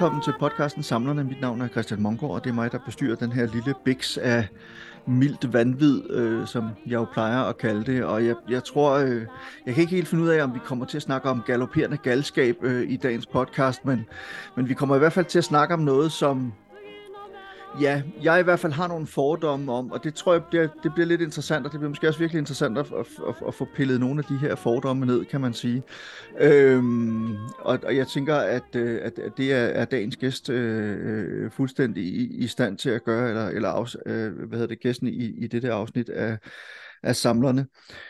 velkommen til podcasten Samlerne. Mit navn er Christian Mongård, og det er mig, der bestyrer den her lille biks af mildt vanvid, øh, som jeg jo plejer at kalde det. Og jeg, jeg tror, øh, jeg kan ikke helt finde ud af, om vi kommer til at snakke om galopperende galskab øh, i dagens podcast, men, men vi kommer i hvert fald til at snakke om noget, som Ja, jeg i hvert fald har nogle fordomme om, og det tror jeg, det, det bliver lidt interessant, og det bliver måske også virkelig interessant at, at, at, at få pillet nogle af de her fordomme ned, kan man sige. Øhm, og, og jeg tænker, at, øh, at, at det er, er dagens gæst øh, øh, fuldstændig i, i stand til at gøre, eller, eller af, øh, hvad hedder det, gæsten i, i det der afsnit af, af samlerne. Øh,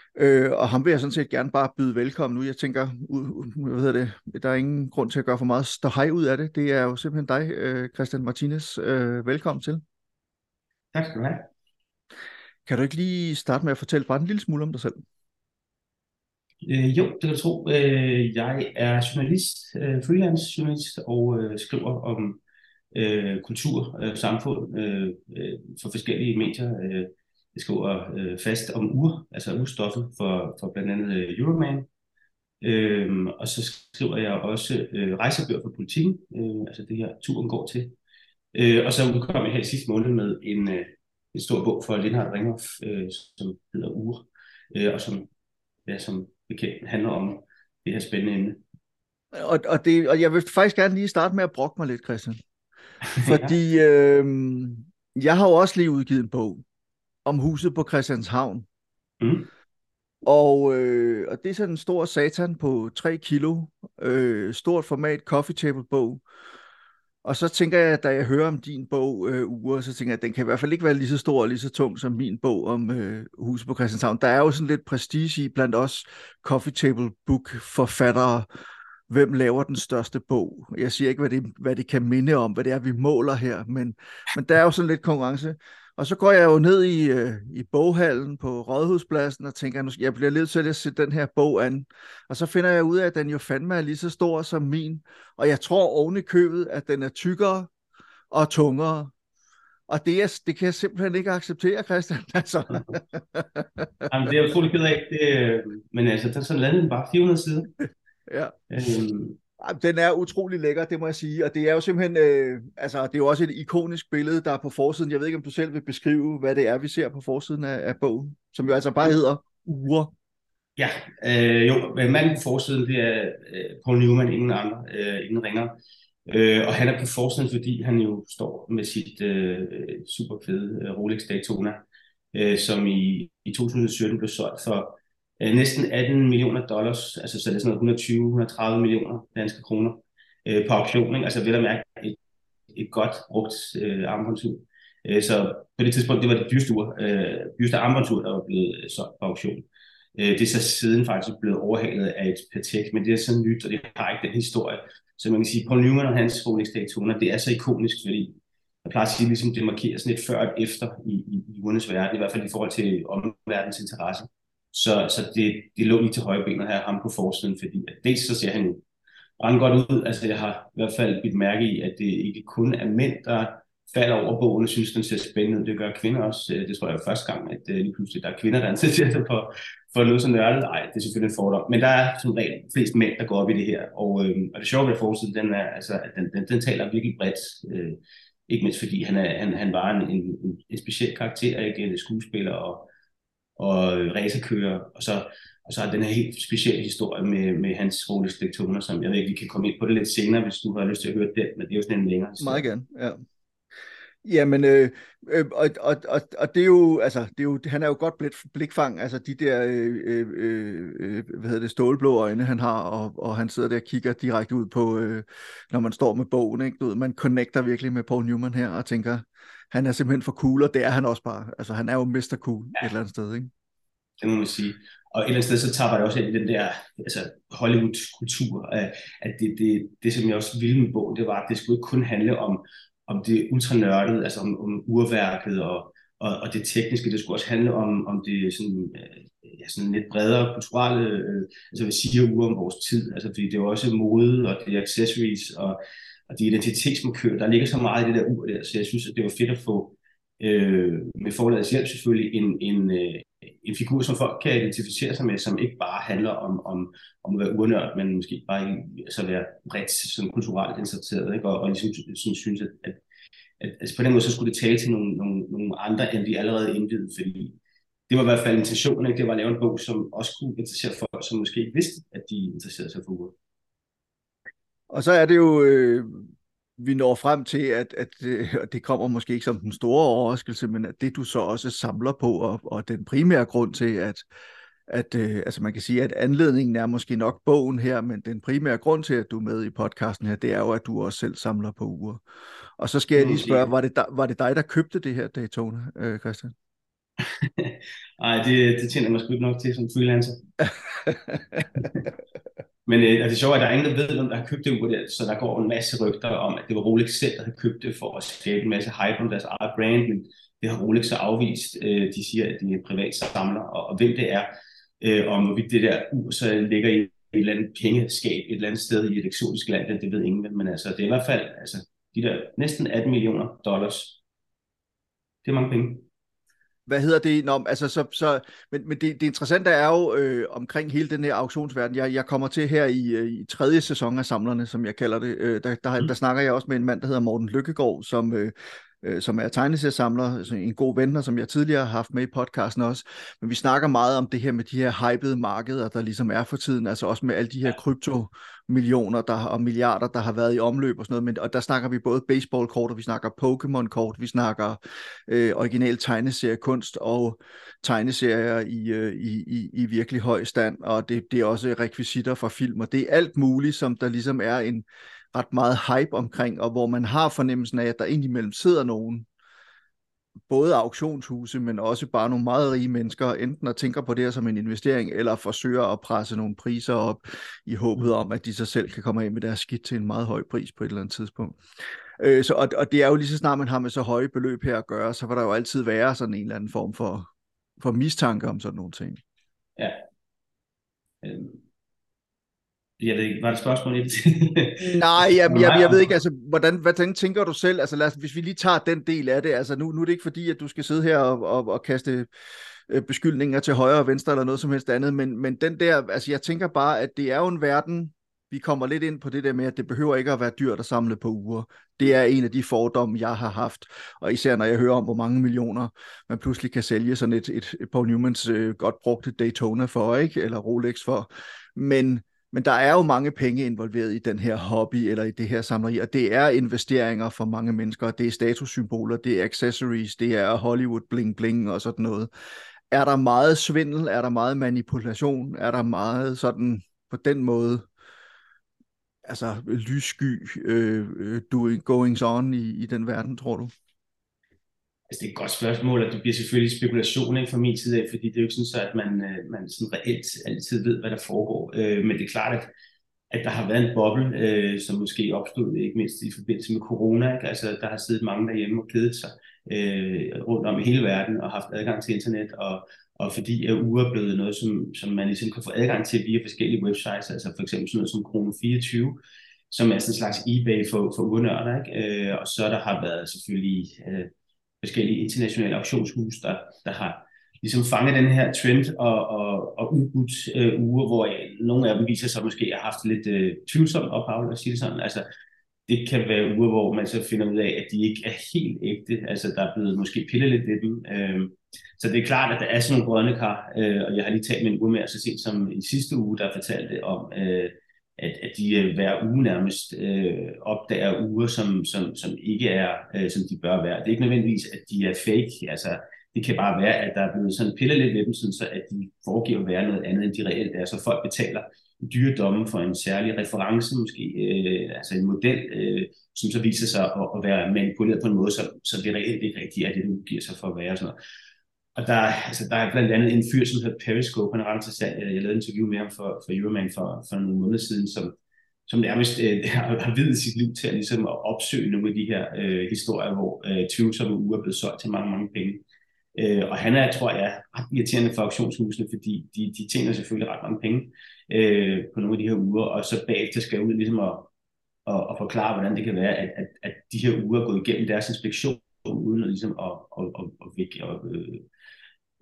og ham vil jeg sådan set gerne bare byde velkommen nu. Jeg tænker, hvad hedder det, der er ingen grund til at gøre for meget ståhej ud af det. Det er jo simpelthen dig, øh, Christian Martinez. Øh, velkommen til. Tak skal du have. Kan du ikke lige starte med at fortælle bare en lille smule om dig selv? Øh, jo, det kan du tro. Øh, jeg er journalist, øh, freelance journalist, og øh, skriver om øh, kultur og øh, samfund øh, øh, for forskellige medier. Øh, jeg skriver øh, fast om ur, altså urstoffet for, for blandt andet øh, Euroman. Øhm, og så skriver jeg også øh, rejsebøger for politikken, øh, altså det her turen går til. Øh, og så udkom jeg her sidste måned med en, øh, en stor bog for Lindhardt Ringhoff, øh, som hedder Ur, øh, og som, ja, som bekendt handler om det her spændende emne. Og, og, det, og jeg vil faktisk gerne lige starte med at brokke mig lidt, Christian. Fordi ja. øh, jeg har jo også lige udgivet en bog, om huset på Christianshavn. Mm. Og, øh, og det er sådan en stor satan på 3 kilo, øh, stort format coffee table bog. Og så tænker jeg, da jeg hører om din bog, øh, Ure, så tænker jeg, at den kan i hvert fald ikke være lige så stor og lige så tung som min bog om øh, huset på Christianshavn. Der er jo sådan lidt prestige i blandt os coffee table book forfattere, hvem laver den største bog. Jeg siger ikke, hvad det, hvad det kan minde om, hvad det er, vi måler her, men, men der er jo sådan lidt konkurrence. Og så går jeg jo ned i, øh, i boghallen på Rådhuspladsen og tænker, at jeg bliver lidt til at se den her bog an. Og så finder jeg ud af, at den jo fandme er lige så stor som min. Og jeg tror oven i købet, at den er tykkere og tungere. Og det, er, det kan jeg simpelthen ikke acceptere, Christian. Altså. Jamen, det er jeg fuldt ked af. Det, øh, men altså, der er sådan landet bare 400 sider ja. Øhm, den er utrolig lækker, det må jeg sige, og det er jo simpelthen, øh, altså det er jo også et ikonisk billede, der er på forsiden. Jeg ved ikke, om du selv vil beskrive, hvad det er, vi ser på forsiden af, af bogen, som jo altså bare hedder Ure. Ja, øh, jo, manden på forsiden, det er øh, Paul Newman, ingen andre, øh, ingen ringer. Øh, og han er på forsiden, fordi han jo står med sit øh, super fede øh, Rolex Daytona, øh, som i, i 2017 blev solgt for øh, næsten 18 millioner dollars, altså så det er sådan noget 120-130 millioner danske kroner øh, på auktion. Ikke? Altså vel der mærke et, et godt brugt øh, armbåndsur. Øh, så på det tidspunkt, det var det dyreste, ur, øh, dyreste armbåndsur, der var blevet øh, solgt på auktion. Øh, det er så siden faktisk blevet overhalet af et Patek, men det er så nyt, og det har ikke den historie. Så man kan sige, Paul Newman og hans Rolex Daytona, det er så ikonisk, fordi jeg plejer at sige, ligesom det markerer sådan et før og et efter i, i, i urnes verden, i hvert fald i forhold til omverdens interesse. Så, så det, det lå lige til højre benet her ham på forsiden, fordi at dels så ser han jo godt ud. Altså jeg har i hvert fald bidt mærke i, at det ikke kun er mænd, der falder over bogen og synes, den ser spændende ud. Det gør kvinder også. Øh, det tror jeg er første gang, at øh, lige pludselig der er kvinder, der er sig for, for noget så nørdet. Nej, det er selvfølgelig en fordom. Men der er som regel flest mænd, der går op i det her. Og, øhm, og det sjove ved forsiden, den, er, altså, at den, den, den taler virkelig bredt. Øh, ikke mindst fordi han, er, han, han var en, en, en speciel karakter, ikke en skuespiller, og og racerkører, og så, og så er den her helt specielle historie med, med hans Rolex Daytona, som jeg ved ikke, vi kan komme ind på det lidt senere, hvis du har lyst til at høre den, men det er jo sådan en længere historie. Meget gerne, ja. Jamen, øh, øh, og, og, og, og det er jo, altså, det er jo, han er jo godt blik, blikfang, altså de der, øh, øh, øh, hvad hedder det, stålblå øjne, han har, og, og han sidder der og kigger direkte ud på, øh, når man står med bogen, ikke? Du ved, man connecter virkelig med Paul Newman her, og tænker, han er simpelthen for cool, og det er han også bare. Altså, han er jo Mr. Cool ja. et eller andet sted, ikke? Det må man sige. Og et eller andet sted, så tager det også ind i den der altså Hollywood-kultur, at det, det, det, som jeg også ville med bogen, det var, at det skulle ikke kun handle om, om det ultranørdede, altså om, om urværket og, og, og det tekniske. Det skulle også handle om, om det sådan, øh, ja, sådan lidt bredere kulturelle, øh, altså hvad siger ure om vores tid, altså fordi det er også mode, og det er accessories, og, og det er identitetsmarkører. Der ligger så meget i det der ur der, så jeg synes, at det var fedt at få øh, med forlagets hjælp selvfølgelig, en, en, øh, en figur, som folk kan identificere sig med, som ikke bare handler om, om, om at være urnørd, men måske bare altså være bredt sådan kulturelt interesseret, ikke? Og, og ligesom sådan, synes, at, at, at altså på den måde, så skulle det tale til nogle, nogle, nogle andre, end de allerede indvidede, fordi det var i hvert fald intentionen, ikke? det var at lave en bog, som også kunne interessere folk, som måske ikke vidste, at de interesserede sig for uger. Og så er det jo, øh, vi når frem til, at, at øh, det kommer måske ikke som den store overraskelse, men at det du så også samler på, og, og den primære grund til, at, at øh, altså man kan sige, at anledningen er måske nok bogen her, men den primære grund til, at du er med i podcasten her, det er jo, at du også selv samler på uger. Og så skal jeg lige spørge, var det, var det dig, der købte det her Daytona, øh, Christian? Nej, det, det tjener mig sgu ikke nok til som freelancer. Men øh, altså, det er at der er ingen, der ved, hvem der har købt det ur der, så der går en masse rygter om, at det var Rolex selv, der havde købt det for at skabe en masse hype om deres eget brand, men det har Rolex så afvist. Øh, de siger, at de er privat samler, og, og hvem det er, øh, om hvorvidt det der ur så ligger i et eller andet pengeskab et eller andet sted i et eksotisk land, det, det ved ingen, men altså, det er i hvert fald altså, de der næsten 18 millioner dollars. Det er mange penge hvad hedder det? Nå, altså, så, så, men men det, det interessante er jo øh, omkring hele den her auktionsverden. Jeg, jeg kommer til her i, øh, i tredje sæson af Samlerne, som jeg kalder det. Øh, der, der, mm. der snakker jeg også med en mand, der hedder Morten Lykkegaard, som, øh, øh, som er tegneseriesamler, altså en god venner, som jeg tidligere har haft med i podcasten også. Men vi snakker meget om det her med de her hypede markeder, der ligesom er for tiden, altså også med alle de her kryptomillioner der, og milliarder, der har været i omløb og sådan noget. Men, og der snakker vi både baseballkort, og vi snakker Pokémon-kort, vi snakker øh, original tegneseriekunst og tegneserier i, øh, i, i, i virkelig høj stand, og det, det er også rekvisitter fra film, og det er alt muligt, som der ligesom er en ret meget hype omkring, og hvor man har fornemmelsen af, at der indimellem sidder nogen, både auktionshuse, men også bare nogle meget rige mennesker, enten at tænker på det her som en investering, eller forsøger at presse nogle priser op i håbet om, at de sig selv kan komme af med deres skidt til en meget høj pris på et eller andet tidspunkt. Øh, så, og, og det er jo lige så snart man har med så høje beløb her at gøre, så vil der jo altid være sådan en eller anden form for, for mistanke om sådan nogle ting. Ja. Øhm, jeg ved ikke, var det spørgsmål i det? Nej, jeg, jeg, jeg ved ikke, altså, hvordan, hvordan tænker du selv? Altså, lad os, hvis vi lige tager den del af det, altså nu, nu er det ikke fordi, at du skal sidde her og, og, og kaste øh, beskyldninger til højre og venstre eller noget som helst andet, men, men den der, altså jeg tænker bare, at det er jo en verden, vi kommer lidt ind på det der med, at det behøver ikke at være dyrt at samle på uger. Det er en af de fordomme, jeg har haft, og især når jeg hører om, hvor mange millioner man pludselig kan sælge sådan et, et, et Paul Newmans øh, godt brugte Daytona for, ikke? eller Rolex for. Men men der er jo mange penge involveret i den her hobby eller i det her samleri, og det er investeringer for mange mennesker. Det er statussymboler, det er accessories, det er Hollywood bling bling og sådan noget. Er der meget svindel? Er der meget manipulation? Er der meget sådan på den måde altså lyssky øh, øh doing, goings on i, i den verden, tror du? Altså, det er et godt spørgsmål, og det bliver selvfølgelig spekulation ikke, fra min side af, fordi det er jo ikke sådan, så, at man, øh, man sådan reelt altid ved, hvad der foregår. Øh, men det er klart, at, at der har været en boble, øh, som måske opstod ikke mindst i forbindelse med corona. Ikke? Altså, der har siddet mange derhjemme og kedet sig øh, rundt om i hele verden og haft adgang til internet, og, og fordi at uger er blevet noget, som, som man ligesom kan få adgang til via forskellige websites, altså for eksempel sådan noget som Krono 24, som er sådan en slags eBay for, for ugernørder, ikke? Øh, og så der har været selvfølgelig øh, forskellige internationale auktionshus, der, der har ligesom fanget den her trend og, og, og udbudt øh, uger, hvor nogle af dem viser sig måske har haft lidt øh, tvivlsomt ophav, lad sige det sådan. Altså, det kan være uger, hvor man så finder ud af, at de ikke er helt ægte. Altså, der er blevet måske pillet lidt ved dem. Øh, så det er klart, at der er sådan nogle grønne kar, øh, og jeg har lige talt med en urmær så sent som i sidste uge, der fortalte om, øh, at, at de øh, hver uge nærmest øh, opdager uger, som, som, som ikke er, øh, som de bør være. Det er ikke nødvendigvis, at de er fake. Altså, det kan bare være, at der er blevet sådan pillet lidt ved dem, sådan så at de foregiver at være noget andet, end de reelt er. Så folk betaler dyre domme for en særlig reference, måske øh, altså en model, øh, som så viser sig at, at være manipuleret på en måde, så, som det reelt ikke rigtigt er det, det giver sig for at være. Sådan noget. Og der, altså, der er blandt andet en fyr, som hedder Periscope, han er ret interessant. Jeg lavede en interview med ham for, for Euroman for, for nogle måneder siden, som, som nærmest øh, har videt sit liv til at, ligesom, at opsøge nogle af de her øh, historier, hvor øh, tvivlsomme uger er blevet solgt til mange, mange penge. Øh, og han er, tror jeg, ret irriterende for auktionshusene, fordi de, de tjener selvfølgelig ret mange penge øh, på nogle af de her uger, og så bagefter skal ud ligesom at, at, at forklare, hvordan det kan være, at, at, at de her uger er gået igennem deres inspektion uden ligesom at, at, at, at vække øh,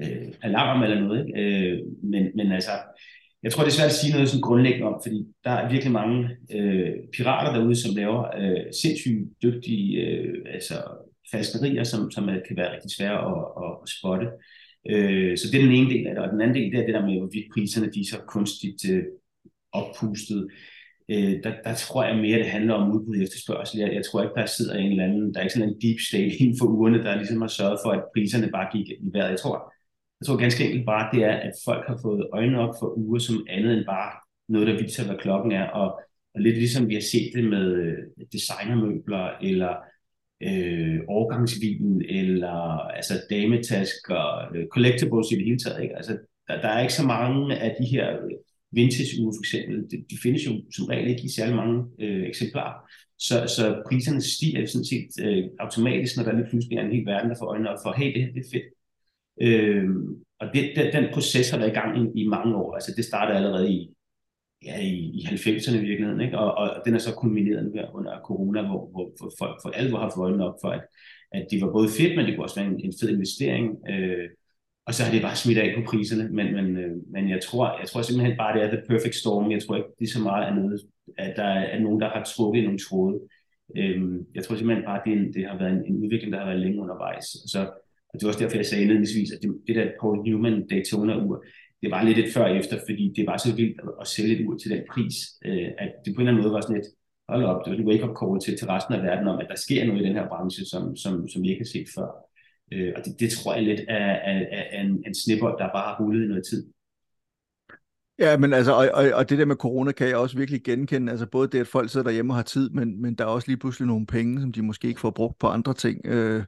øh, alarm eller noget. Ikke? Øh, men, men altså, jeg tror, det er svært at sige noget sådan grundlæggende om, fordi der er virkelig mange øh, pirater derude, som laver øh, sindssygt dygtige øh, altså, falskerier, som, som kan være rigtig svære at, at, at spotte. Øh, så det er den ene del af det, og den anden del det er det der med, hvorvidt priserne de er så kunstigt øh, oppustet. Øh, der, der tror jeg mere, det handler om udbud og efterspørgsel. Jeg, jeg tror ikke, der sidder en eller anden, der er ikke sådan en deep state inden for ugerne, der ligesom har sørget for, at priserne bare gik i vejret. Jeg tror, jeg tror ganske enkelt bare, det er, at folk har fået øjnene op for uger som andet end bare noget, der viser, hvad klokken er. Og, og lidt ligesom vi har set det med øh, designermøbler, eller øh, årgangsvin, eller altså dametasker, øh, collectibles i det hele taget. Ikke? Altså, der, der er ikke så mange af de her øh, vintage-ure for eksempel. det, det findes jo som regel ikke i særlig mange øh, eksemplarer. Så, så priserne stiger sådan set øh, automatisk, når der lige pludselig er en hel verden, der får øjnene op for, hey, det her det er fedt. Øh, og det, den, den proces har været i gang i, i mange år. Altså det startede allerede i, ja, i, i 90'erne i virkeligheden, ikke? Og, og den er så kulmineret nu under corona, hvor, hvor, hvor folk for alvor har fået øjnene op for, at, at det var både fedt, men det kunne også være en, en fed investering. Øh, og så har det bare smidt af på priserne. Men, men, øh, men jeg, tror, jeg tror simpelthen bare, det er the perfect storm. Jeg tror ikke, det er så meget af noget, at der er nogen, der har trukket nogle tråde. Øhm, jeg tror simpelthen bare, det, det har været en, en udvikling, der har været længe undervejs. Og så og det var også derfor, jeg sagde indledningsvis, at det, det der Paul Newman Daytona-ur, det var lidt et før og efter, fordi det var så vildt at, at sælge et ur til den pris, øh, at det på en eller anden måde var sådan et, hold op, det var en wake-up call til, til resten af verden om, at der sker noget i den her branche, som, som, som vi ikke har set før. Øh, og det, det tror jeg lidt er, er, er, er en, en snipper, der bare har rullet i noget tid. Ja, men altså, og, og, og det der med corona kan jeg også virkelig genkende. Altså både det, at folk sidder derhjemme og har tid, men, men der er også lige pludselig nogle penge, som de måske ikke får brugt på andre ting. Øh,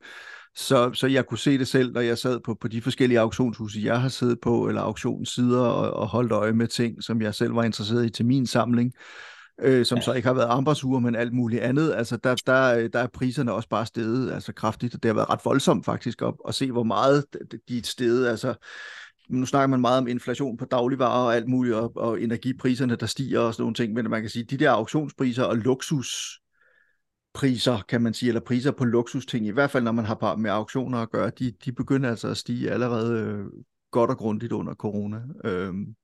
så, så jeg kunne se det selv, når jeg sad på, på de forskellige auktionshuse, jeg har siddet på, eller auktionssider, og, og holdt øje med ting, som jeg selv var interesseret i til min samling, øh, som så ikke har været armbåndsure, men alt muligt andet. Altså, der, der, der er priserne også bare steget altså kraftigt, og det har været ret voldsomt faktisk op, at se, hvor meget de er steget. Altså, nu snakker man meget om inflation på dagligvarer og alt muligt, og, og energipriserne, der stiger og sådan nogle ting, men man kan sige, de der auktionspriser og luksus priser, kan man sige, eller priser på luksusting, i hvert fald når man har med auktioner at gøre, de, de begynder altså at stige allerede øh, godt og grundigt under corona. Øhm,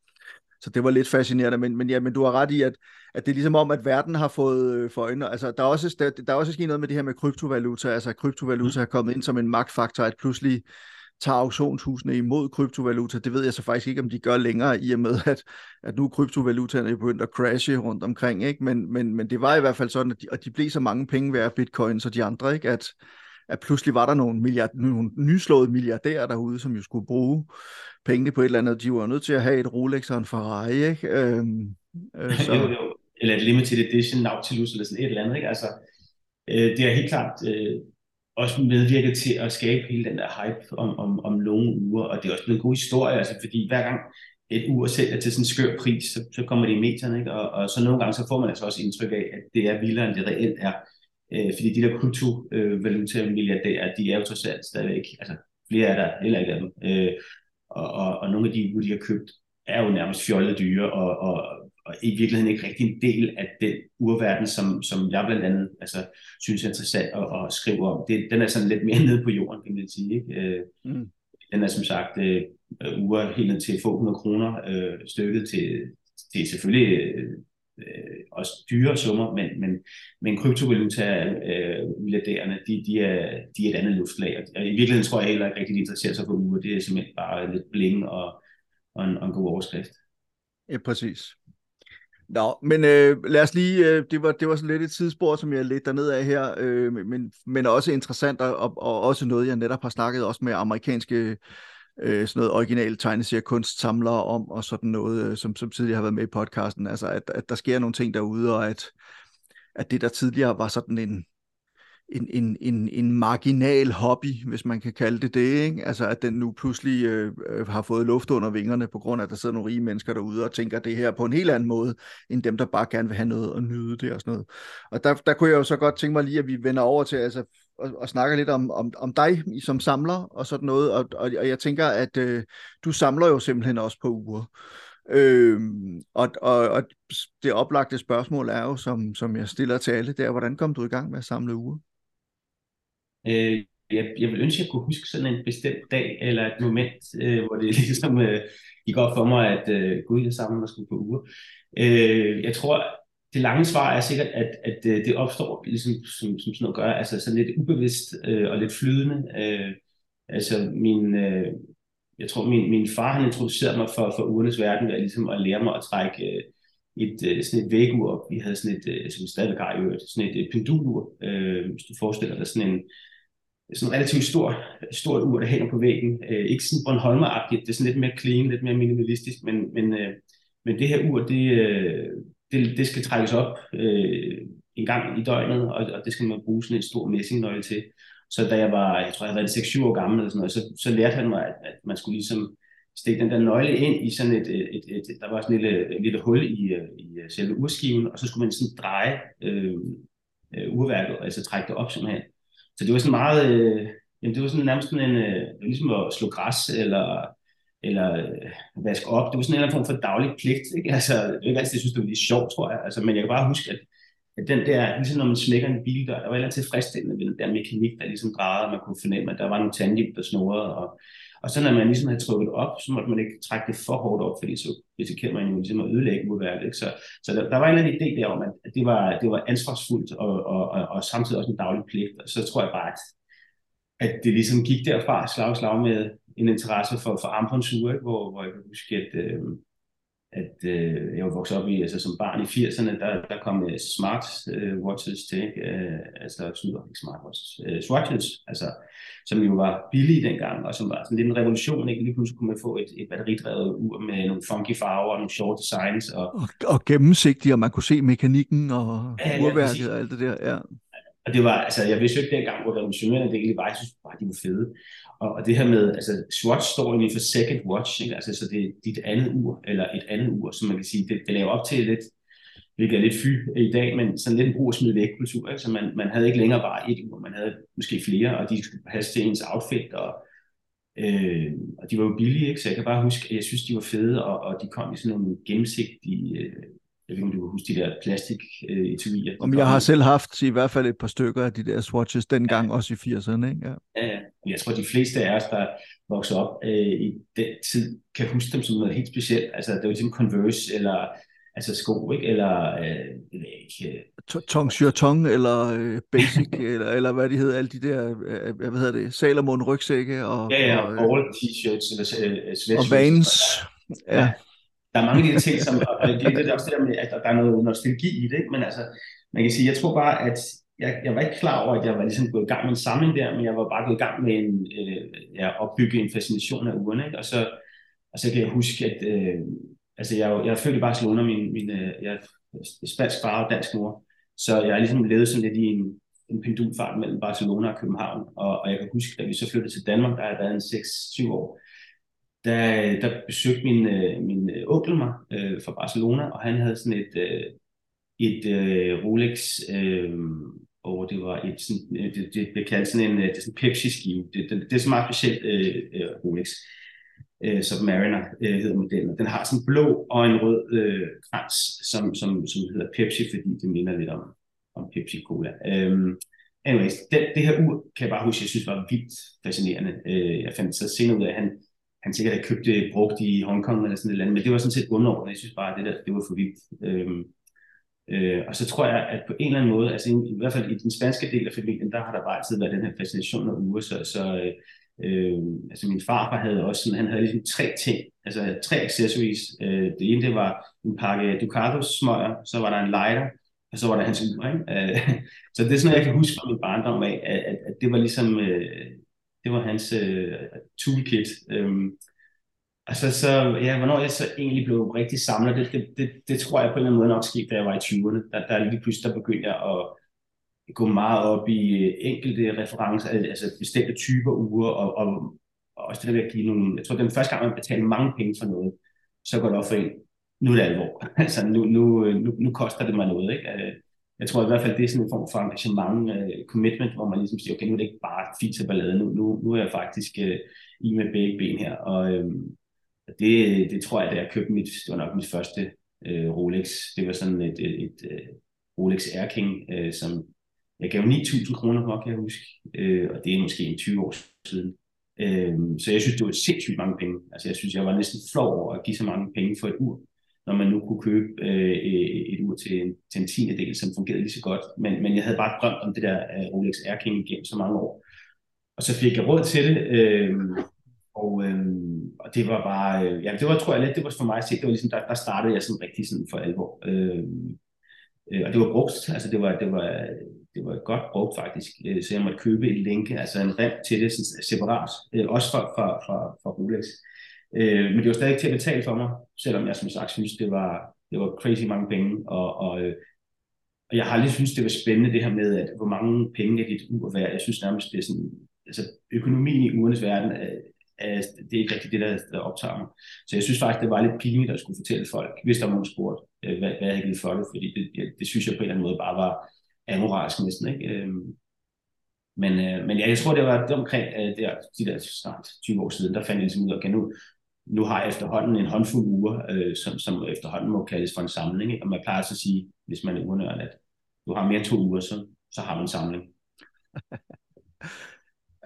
så det var lidt fascinerende, men, men, ja, men du har ret i, at, at det er ligesom om, at verden har fået øh, for øjnene. Altså, der er, også, der, der er også sket noget med det her med kryptovaluta, altså kryptovaluta mm. er kommet ind som en magtfaktor, at pludselig tager auktionshusene imod kryptovaluta. Det ved jeg så faktisk ikke, om de gør længere, i og med, at, at nu kryptovalutaerne er begyndt at crashe rundt omkring. Ikke? Men, men, men det var i hvert fald sådan, at de, at de blev så mange penge værd bitcoin, så de andre, ikke? At, at pludselig var der nogle, milliard, nogle nyslåede milliardærer derude, som jo skulle bruge pengene på et eller andet. De var nødt til at have et Rolex og en Ferrari. Ikke? Øhm, øh, så... jo, jo. Eller et limited edition Nautilus eller sådan et eller andet. Ikke? Altså, øh, det er helt klart øh, også medvirket til at skabe hele den der hype om, om, om nogle uger, og det er også blevet en god historie, altså, fordi hver gang et ur sælger til sådan en skør pris, så, så kommer det i medierne, ikke? Og, og så nogle gange så får man altså også indtryk af, at det er vildere, end det reelt er. Øh, fordi de der kryptovaluta-milliardærer, de er jo trods alt stadigvæk, altså flere er der heller ikke af dem. Øh, og, og, og nogle af de uger, de har købt, er jo nærmest fjollet dyre, og, og, og i virkeligheden ikke rigtig en del af den urverden, som, som jeg blandt andet altså, synes er interessant at, at skrive om. Det, den er sådan lidt mere nede på jorden, kan man sige. Ikke? Øh, mm. Den er som sagt øh, uger helt ned til få hundrede kroner øh, stykket til, til selvfølgelig øh, øh, også dyre summer, men, men, men kryptovaluta-milliardærerne, øh, de, de, er, de er et andet luftlag. Og i virkeligheden tror jeg heller ikke rigtig, de interesserer sig for uger. Det er simpelthen bare lidt bling og, og, en, og en god overskrift. Ja, præcis. Nå, men øh, lad os lige, øh, det, var, det var sådan lidt et tidsspor, som jeg lidt derned af her, øh, men, men også interessant, og, og også noget, jeg netop har snakket også med amerikanske øh, sådan noget originale tegneserie kunstsamlere om, og sådan noget, øh, som, som tidligere har været med i podcasten, altså at, at der sker nogle ting derude, og at, at det der tidligere var sådan en, en, en, en, en marginal hobby, hvis man kan kalde det det, ikke? Altså at den nu pludselig øh, øh, har fået luft under vingerne, på grund af, at der sidder nogle rige mennesker derude og tænker det her på en helt anden måde, end dem, der bare gerne vil have noget og nyde det og sådan noget. Og der, der kunne jeg jo så godt tænke mig lige, at vi vender over til altså, og, og snakker lidt om, om, om dig som samler og sådan noget, og, og, og jeg tænker, at øh, du samler jo simpelthen også på uger. Øh, og, og, og det oplagte spørgsmål er jo, som, som jeg stiller til alle, det er, hvordan kom du i gang med at samle uger? Øh, jeg, jeg vil ønske, at jeg kunne huske sådan en bestemt dag eller et moment, øh, hvor det ligesom øh, gik op for mig, at øh, gud, jeg sammen mig skulle på uger. Øh, jeg tror, det lange svar er sikkert, at, at øh, det opstår ligesom, som, som sådan noget gør, altså sådan lidt ubevidst øh, og lidt flydende. Øh, altså min, øh, jeg tror, min, min far han introducerede mig for, for ugernes verden ved ligesom at lære mig at trække øh, et, øh, sådan et vægur. Vi havde sådan et, øh, som vi stadigvæk har i sådan et, et pendulur, øh, hvis du forestiller dig sådan en, sådan en relativt stor, stort ur, der hænger på væggen. Øh, ikke sådan Bornholmer-agtigt, det er sådan lidt mere clean, lidt mere minimalistisk, men, men, øh, men det her ur, det, øh, det, det skal trækkes op øh, en gang i døgnet, og, og det skal man bruge sådan en stor messingnøgle til. Så da jeg var, jeg tror jeg havde været 6-7 år gammel, eller sådan noget, så, så lærte han mig, at, at man skulle ligesom stikke den der nøgle ind i sådan et, et, et, et der var sådan et lille, et lille hul i, øh, i øh, selve urskiven, og så skulle man sådan dreje øh, øh, urværket, altså trække det op simpelthen. Så det var sådan meget, øh, jamen det var sådan nærmest sådan en, øh, ligesom at slå græs, eller eller øh, vaske op. Det var sådan en eller anden form for daglig pligt. Ikke? Altså, det var ikke altid, jeg synes, det var lidt sjovt, tror jeg. Altså, men jeg kan bare huske, at, at den der, ligesom når man smækker en bil, der, der var et tilfredsstillende ved den der mekanik, der ligesom drejede, man kunne fornemme, at der var nogle tandhjul, der snurrede, og, og så når man ligesom havde trukket op, så måtte man ikke trække det for hårdt op, fordi så risikerer man jo ligesom at ødelægge udværket. Ikke? Så, så der, der, var en eller anden idé der om, at det var, det var ansvarsfuldt og, og, og, og samtidig også en daglig pligt. Og så tror jeg bare, at, at det ligesom gik derfra slag slag med, en interesse for, for armbåndsure, hvor, hvor jeg kan huske, at, øh, at øh, jeg var vokset op i, altså som barn i 80'erne, der, der kom uh, smart uh, watches til, uh, altså snyder, ikke smart watches, uh, swatches, altså, som jo var billige dengang, og som var sådan lidt en revolution, ikke? Lige pludselig kunne man få et, et batteridrevet ur med nogle funky farver og nogle short designs. Og, og, og gennemsigtige, og man kunne se mekanikken og ja, urværket ja, og alt det der, ja. Og det var, altså, jeg vidste jo ikke dengang, hvor revolutionerende det egentlig var. Jeg synes bare, de var fede. Og, og det her med, altså Swatch står egentlig for second watch, ikke? Altså, så det er dit andet ur, eller et andet ur, som man kan sige, det, det laver op til lidt, hvilket er lidt fy i dag, men sådan lidt en brug og smid væk kultur, ikke? så man, man havde ikke længere bare et ur, man havde måske flere, og de skulle passe til ens outfit, og, øh, og de var jo billige, ikke? så jeg kan bare huske, at jeg synes, de var fede, og, og de kom i sådan nogle gennemsigtige øh, jeg ved ikke, om du kan huske de der plastik øh. Om jeg har selv haft i hvert fald et par stykker af de der swatches dengang, ja. også i 80'erne. Ikke? Ja. ja, jeg tror, de fleste af os, der voksede op øh, i den tid, kan huske dem som noget helt specielt. Altså, det var ligesom Converse, eller altså sko, ikke? Eller, øh, ikke... Øh, Tong Tong, eller øh, Basic, eller, eller hvad de hedder, alle de der, øh, hvad hedder det, Salomon rygsække, og... Ja, ja, og, øh, all t-shirts, eller øh, sweatshirts. Og Vans, ja. ja der er mange af de ting, som, og det, det er også det der med, at der, der er noget nostalgi i det, ikke? men altså, man kan sige, jeg tror bare, at jeg, jeg var ikke klar over, at jeg var ligesom gået i gang med en samling der, men jeg var bare gået i gang med en, øh, ja, opbygge en fascination af ugerne, ikke? Og, så, og så kan jeg huske, at øh, altså jeg, jeg er født i Barcelona, min, min, øh, jeg er spansk far og dansk mor, så jeg har ligesom levet sådan lidt i en, en pendulfart mellem Barcelona og København, og, og jeg kan huske, da vi så flyttede til Danmark, der har jeg været en 6-7 år, der, der besøgte min, øh, min øh, onkel mig øh, fra Barcelona, og han havde sådan et, øh, et øh, Rolex, øh, og det var et, sådan, øh, det, det blev kaldt sådan en, øh, det er sådan Pepsi-skive. Det, det, det er så meget specielt øh, Rolex. Øh, Submariner øh, hedder modellen. Den har sådan en blå og en rød øh, krans, som, som, som hedder Pepsi, fordi det minder lidt om, om Pepsi-Cola. Øh, anyways, det, det her ur kan jeg bare huske, jeg synes var vildt fascinerende. Øh, jeg fandt så senere ud af, at han, han sikkert havde købt det brugt i Hongkong eller sådan et eller andet, men det var sådan set underordnet. Jeg synes bare, at det der, det var for vildt. Øhm, øh, og så tror jeg, at på en eller anden måde, altså i, i hvert fald i den spanske del af familien, der har der bare altid været den her fascination af uger, så, så øh, altså min farfar havde også sådan, han havde ligesom tre ting, altså tre accessories. Øh, det ene, det var en pakke Ducados smøger, så var der en lighter, og så var der hans ur. Ikke? Øh, så det er sådan, jeg kan huske fra min barndom af, at, at, at det var ligesom, øh, det var hans øh, toolkit. Øhm, altså så, ja, hvornår jeg så egentlig blev rigtig samlet, det, det, det, det tror jeg på en eller anden måde nok skete, da jeg var i 20'erne. Der, der lige pludselig der begyndte jeg at gå meget op i øh, enkelte referencer, øh, altså bestemte typer uger, og, og, og også det der med at give nogle, jeg tror, den første gang, man betaler mange penge for noget, så går det op for en, nu er det alvor. altså nu, nu, øh, nu, nu koster det mig noget, ikke? Jeg tror i hvert fald, det er sådan en form for engagement, uh, commitment, hvor man ligesom siger, okay, nu er det ikke bare fint til ballade, nu, nu, nu er jeg faktisk uh, i med begge ben her. Og uh, det, det tror jeg, da jeg købte mit, det var nok mit første uh, Rolex, det var sådan et, et, et uh, Rolex Air King, uh, som Jeg gav 9.000 kroner for, kan jeg huske, uh, og det er måske en 20 år siden. uh, så jeg synes, det var sindssygt mange penge. Altså jeg synes, jeg var næsten flov over at give så mange penge for et ur, når man nu kunne købe øh, øh, et ur til en, til en tiende del, som fungerede lige så godt. Men, men jeg havde bare drømt om det der uh, Rolex Air King igennem så mange år. Og så fik jeg råd til det, øh, og, øh, og det var bare, øh, ja, det var, tror jeg lidt, det var for mig at se, det var ligesom, der, der startede jeg sådan rigtig sådan for alvor. Øh, øh, og det var brugt, altså det var, det var, det var godt brugt faktisk, øh, så jeg måtte købe et linke, altså en rem til det sådan, separat, øh, også for, for, for, fra Rolex. Øh, Øh, men det var stadig til at betale for mig, selvom jeg som sagt synes, det var, det var crazy mange penge, og, og, øh, og jeg har aldrig synes, det var spændende det her med, at hvor mange penge er dit ur værd. Jeg synes nærmest, det er sådan, altså økonomien i urenes verden, er, er, det er ikke rigtigt det, der, der optager mig. Så jeg synes faktisk, det var lidt pinligt at skulle fortælle folk, hvis der var nogen spurgt, øh, hvad, hvad jeg havde givet for det, fordi det, det, det synes jeg på en eller anden måde bare var amoralsk næsten. Ikke? Øh, men, øh, men ja, jeg tror, det var det omkring øh, der, de der snart 20 år siden, der fandt jeg ligesom ud af, okay, nu, nu har jeg efterhånden en håndfuld uger, øh, som, som efterhånden må kaldes for en samling. Ikke? Og man plejer at sige, hvis man er urnørd, at du har mere end to uger, så, så har man en samling.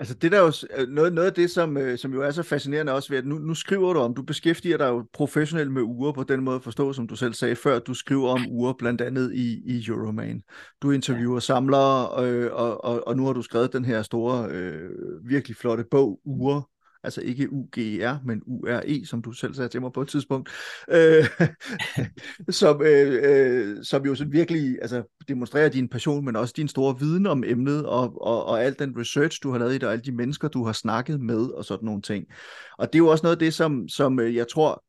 Altså det der er jo øh, noget, noget af det, som, øh, som jo er så fascinerende også ved, at nu, nu skriver du om, du beskæftiger dig jo professionelt med uger på den måde forstå, som du selv sagde før, du skriver om uger blandt andet i, i Euroman. Du interviewer ja. samlere, øh, og, og, og nu har du skrevet den her store, øh, virkelig flotte bog, Uger, altså ikke UGR, men URE, som du selv sagde til mig på et tidspunkt, øh, som, øh, øh, som jo sådan virkelig altså, demonstrerer din passion, men også din store viden om emnet, og, og, og al den research, du har lavet i det, og alle de mennesker, du har snakket med, og sådan nogle ting. Og det er jo også noget af det, som, som øh, jeg tror,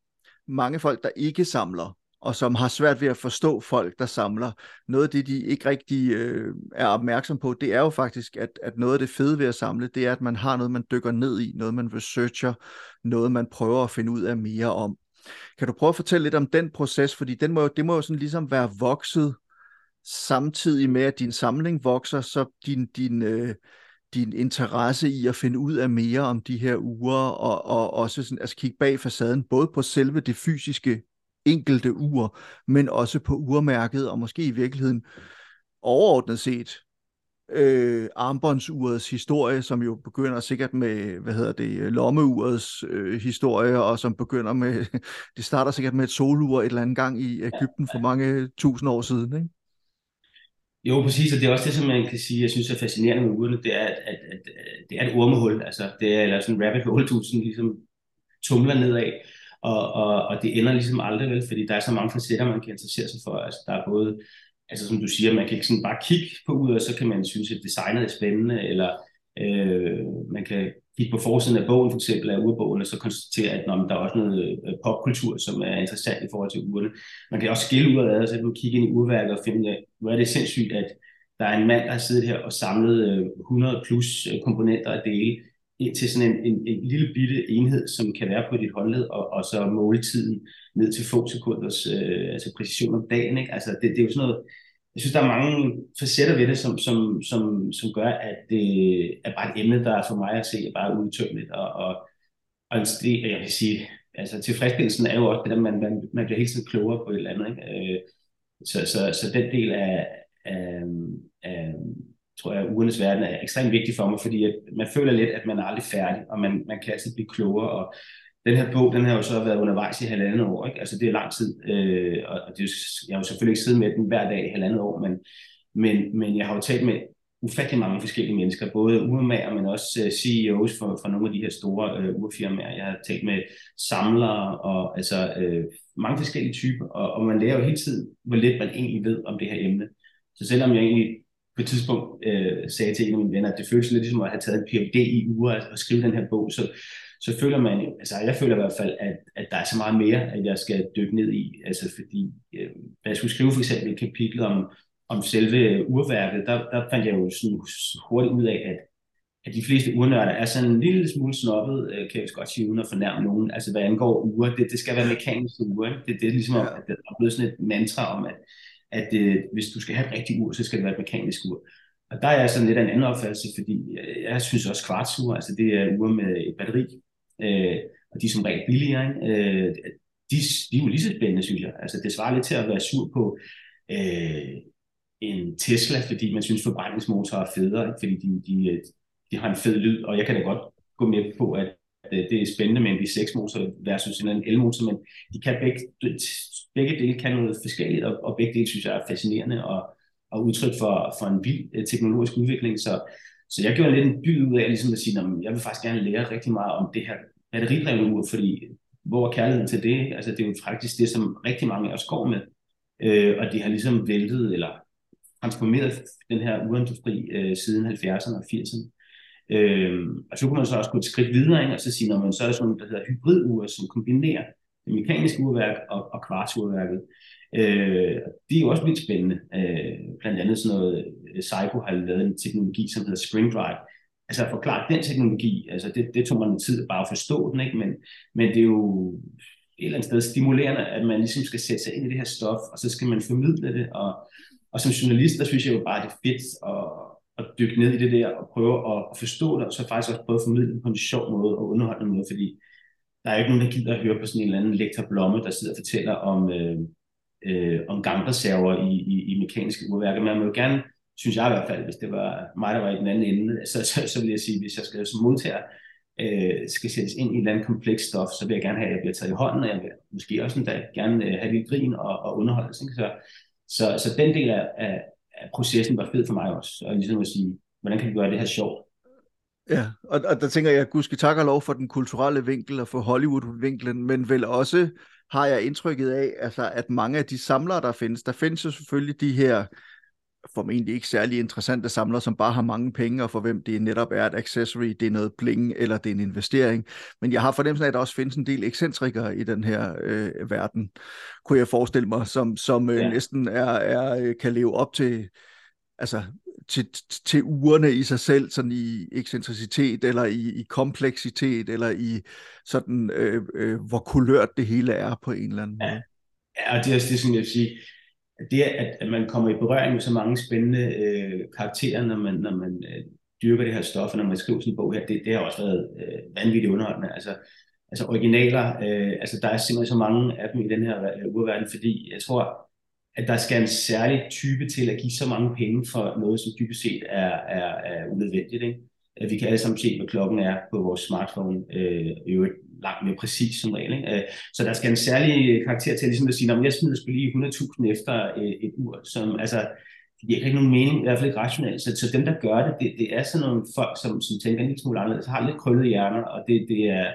mange folk, der ikke samler, og som har svært ved at forstå folk, der samler. Noget af det, de ikke rigtig øh, er opmærksom på, det er jo faktisk, at, at noget af det fede ved at samle, det er, at man har noget, man dykker ned i, noget man researcher, noget man prøver at finde ud af mere om. Kan du prøve at fortælle lidt om den proces, fordi den må, det må jo sådan ligesom være vokset samtidig med, at din samling vokser, så din, din, øh, din interesse i at finde ud af mere om de her uger, og, og også sådan, altså kigge bag facaden, både på selve det fysiske enkelte ur, men også på urmærket, og måske i virkeligheden overordnet set øh, armbåndsurets historie, som jo begynder sikkert med, hvad hedder det, lommeurets øh, historie, og som begynder med, det starter sikkert med et solur et eller andet gang i Ægypten for mange tusind år siden, ikke? Jo, præcis, og det er også det, som man kan sige, jeg synes er fascinerende med urene, det er, at, at, at, at det er et ormehul, altså det er eller sådan en rabbit hole, du sådan ligesom tumler nedad, og, og, og det ender ligesom aldrig vel, fordi der er så mange facetter, man kan interessere sig for. Altså, der er både, altså som du siger, man kan ikke sådan bare kigge på ud, og så kan man synes, at designet er spændende, eller øh, man kan kigge på forsiden af bogen, for eksempel af urbogen, og så konstatere, at når, der er også noget øh, popkultur, som er interessant i forhold til urene. Man kan også skille ud af det, så kan man kigge ind i urværket og finde, hvor er det sindssygt, at der er en mand, der har siddet her og samlet øh, 100 plus øh, komponenter af dele, ind til sådan en, en, en lille bitte enhed, som kan være på dit håndled, og, og så måle tiden ned til få sekunders øh, altså præcision om dagen. Ikke? Altså det, det er jo sådan noget, jeg synes, der er mange facetter ved det, som, som, som, som gør, at det er bare et emne, der er for mig at se er bare udtømmeligt. Og, og, og det, jeg vil sige, altså tilfredsstillelsen er jo også det, at man, man, man bliver helt tiden klogere på et eller andet. Ikke? Øh, så, så, så den del af, af, af tror jeg, ugernes verden er ekstremt vigtig for mig, fordi at man føler lidt, at man er aldrig færdig, og man, man kan altid blive klogere, og den her bog, den har jo så været undervejs i halvandet år, ikke? altså det er lang tid, øh, og det er, jeg har jo selvfølgelig ikke siddet med den hver dag i halvandet år, men, men, men jeg har jo talt med ufattelig mange forskellige mennesker, både urmager, men også øh, CEOs for, for nogle af de her store øh, urfirmaer. Jeg har talt med samlere og altså øh, mange forskellige typer, og, og man lærer jo hele tiden, hvor lidt man egentlig ved om det her emne. Så selvom jeg egentlig på et tidspunkt øh, sagde til en af mine venner, at det føles lidt ligesom at have taget en PhD i uger og skrive den her bog, så, så føler man, altså jeg føler i hvert fald, at, at der er så meget mere, at jeg skal dykke ned i, altså fordi, øh, da jeg skulle skrive for eksempel et kapitel om, om selve urværket, der, der fandt jeg jo sådan hurtigt ud af, at, at de fleste urnørder er sådan en lille smule snobbet, øh, kan jeg godt sige, uden at fornærme nogen, altså hvad angår uger, det, det skal være mekaniske uger, det, det er ligesom, ja. at det er blevet sådan et mantra om, at at øh, hvis du skal have et rigtigt ur, så skal det være et mekanisk ur. Og der er jeg sådan lidt af en anden opfattelse, fordi jeg, jeg synes også kvartsur, altså det er ure med et batteri, øh, og de er som regel billigere, ikke? Øh, de, de er jo lige så spændende, synes jeg. Altså det svarer lidt til at være sur på øh, en Tesla, fordi man synes, forbrændingsmotorer er federe, fordi de, de, øh, de har en fed lyd, og jeg kan da godt gå med på, at Øh, det er spændende med en V6-motor versus en elmotor, men de kan begge, begge dele kan noget forskelligt, og, og begge dele synes jeg er fascinerende og, og udtryk for, for en vild øh, teknologisk udvikling. Så, så jeg gjorde lidt en by ud af ligesom at sige, at jeg vil faktisk gerne lære rigtig meget om det her batteridrevne ur, fordi hvor er kærligheden til det? Altså det er jo faktisk det, som rigtig mange af os går med. Øh, og de har ligesom væltet eller transformeret den her urindustri øh, siden 70'erne og 80'erne. Øh, og så kunne man så også gå et skridt videre, ikke? og så sige, når man så er sådan der hedder hybridure, som kombinerer det mekaniske urværk og, og kvartsurværket. Øh, det er jo også vildt spændende. Øh, blandt andet sådan noget, øh, Seiko har lavet en teknologi, som hedder Spring Drive. Altså at forklare den teknologi, altså det, det tog man tid bare at forstå den, ikke? Men, men det er jo et eller andet sted stimulerende, at man ligesom skal sætte sig ind i det her stof, og så skal man formidle det, og, og som journalist, der synes jeg jo bare, det er fedt at, at dykke ned i det der, og prøve at, at forstå det, og så faktisk også prøve at formidle det på en sjov måde, og underholdende måde, fordi der er jo ikke nogen, der gider at høre på sådan en eller anden lektor Blomme, der sidder og fortæller om, øh, øh, om gangreserver i, i, i mekaniske urværker. Man må jo gerne, synes jeg i hvert fald, hvis det var mig, der var i den anden ende, så, så, så vil jeg sige, hvis jeg skal som modtager øh, skal sættes ind i et eller andet komplekst stof, så vil jeg gerne have, at jeg bliver taget i hånden, og jeg vil måske også endda gerne øh, have lidt grin og, og underholdelse. Ikke? Så, så, så den del af, af processen var fed for mig også, og ligesom at sige, hvordan kan vi gøre det her sjovt? Ja, og, og der tænker jeg, gudske tak og lov for den kulturelle vinkel og for Hollywood-vinklen, men vel også har jeg indtrykket af, altså, at mange af de samlere, der findes, der findes jo selvfølgelig de her formentlig ikke særlig interessante samlere, som bare har mange penge, og for hvem det netop er et accessory, det er noget bling, eller det er en investering. Men jeg har fornemmelsen af, at der også findes en del ekscentrikere i den her øh, verden, kunne jeg forestille mig, som, som øh, ja. næsten er, er, øh, kan leve op til, altså, til, til ugerne i sig selv, sådan i ekscentricitet, eller i, i kompleksitet, eller i sådan, øh, øh, hvor kulørt det hele er på en eller anden måde. Ja, ja og det er det, som jeg vil sige, det, at, at man kommer i berøring med så mange spændende øh, karakterer, når man, når man øh, dyrker det her stof, og når man skriver sådan en bog her, det, det har også været øh, vanvittigt underholdende. Altså, altså originaler, øh, altså der er simpelthen så mange af dem i den her øh, urverden, fordi jeg tror, at der skal en særlig type til at give så mange penge for noget, som dybest set er, er, er unødvendigt. Ikke? At vi kan alle sammen se, hvad klokken er på vores smartphone, øh, i øvrigt langt mere præcis som regel. Ikke? Øh, så der skal en særlig karakter til ligesom at sige, at jeg smider sgu lige 100.000 efter et, et ur, som altså, det giver ikke nogen mening, i hvert fald ikke rationelt. Så, så dem, der gør det, det, det er sådan nogle folk, som, som tænker en lille smule anderledes, har lidt krøllede hjerner, og det, det er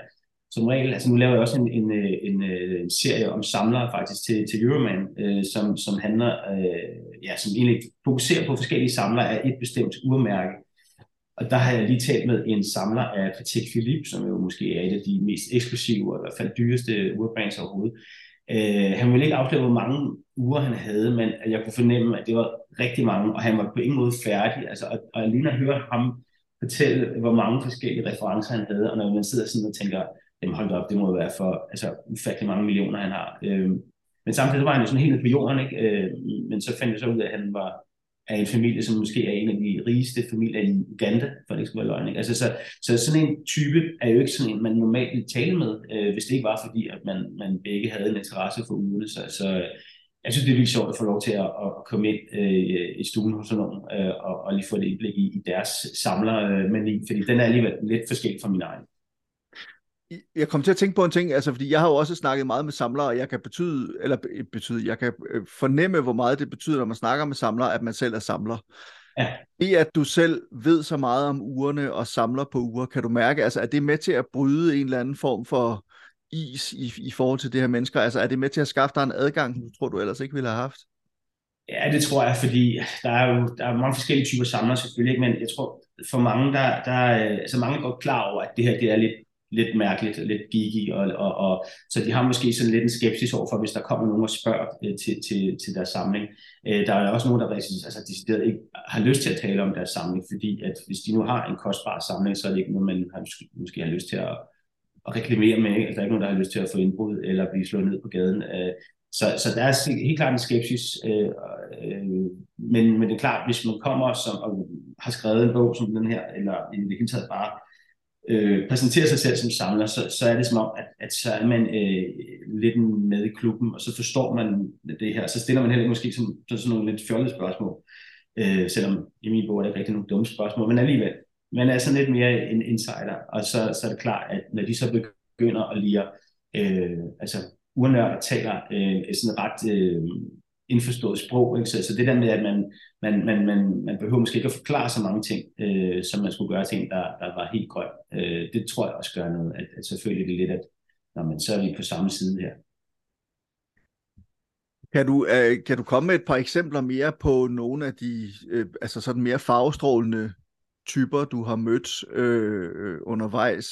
som regel, altså nu laver jeg også en, en, øh, en, øh, en serie om samlere faktisk til, til Euroman, øh, som, som handler, øh, ja, som egentlig fokuserer på forskellige samlere af et bestemt urmærke. Og der har jeg lige talt med en samler af Patek Philippe, som jo måske er et af de mest eksklusive og i hvert fald dyreste urbrands overhovedet. Øh, han ville ikke afsløre, hvor mange uger han havde, men jeg kunne fornemme, at det var rigtig mange, og han var på ingen måde færdig. Altså, og, og lige at høre ham fortælle, hvor mange forskellige referencer han havde, og når man sidder sådan og tænker, jamen hold op, det må være for altså, ufattelig mange millioner, han har. Øh, men samtidig var han jo sådan helt på jorden, ikke? Øh, men så fandt jeg så ud af, at han var af en familie, som måske er en af de rigeste familier i Uganda, for det ikke skal være løgn. Ikke? Altså, så, så sådan en type er jo ikke sådan en, man normalt vil tale med, øh, hvis det ikke var fordi, at man, man begge havde en interesse for ugerne. Så, så jeg synes, det er virkelig sjovt at få lov til at, at komme ind øh, i stuen hos nogen, øh, og, og lige få et indblik i, i deres samlermani, øh, fordi den er alligevel lidt forskellig fra min egen jeg kom til at tænke på en ting, altså fordi jeg har jo også snakket meget med samlere, og jeg kan betyde, eller betyde, jeg kan øh, fornemme, hvor meget det betyder, når man snakker med samlere, at man selv er samler. Ja. I at du selv ved så meget om ugerne og samler på uger, kan du mærke, altså er det med til at bryde en eller anden form for is i, i forhold til det her mennesker? Altså er det med til at skaffe dig en adgang, du tror du ellers ikke ville have haft? Ja, det tror jeg, fordi der er jo der er mange forskellige typer samlere selvfølgelig, men jeg tror for mange, der, der altså mange er godt klar over, at det her det er lidt lidt mærkeligt, lidt geeky, og, og, og, så de har måske sådan lidt en skepsis overfor, hvis der kommer nogen og spørger øh, til, til, til deres samling. Øh, der er også nogen, der altså, decideret ikke har lyst til at tale om deres samling, fordi at hvis de nu har en kostbar samling, så er det ikke noget, man har, måske har lyst til at, at reklamere med. Altså, der er ikke nogen, der har lyst til at få indbrud eller blive slået ned på gaden. Øh, så, så der er helt klart en skepsis, øh, øh, men, men det er klart, hvis man kommer som, og har skrevet en bog som den her, eller i det hele taget bare øh, præsenterer sig selv som samler, så, så er det som om, at, at så er man øh, lidt med i klubben, og så forstår man det her. Så stiller man heller måske som, sådan nogle lidt fjollede spørgsmål, øh, selvom i min bog er det ikke rigtig nogle dumme spørgsmål, men alligevel. Man er sådan lidt mere en insider, og så, så er det klart, at når de så begynder at lire, øh, altså urnørder taler øh, sådan ret øh, indforstået sprog. Ikke? Så, så det der med, at man, man, man, man, man behøver måske ikke at forklare så mange ting, øh, som man skulle gøre til en, der, der var helt grøn. Øh, det tror jeg også gør noget, at, at selvfølgelig er lidt, at når man, så er vi på samme side her. Kan du, øh, kan du komme med et par eksempler mere på nogle af de øh, altså sådan mere farvestrålende typer, du har mødt øh, undervejs,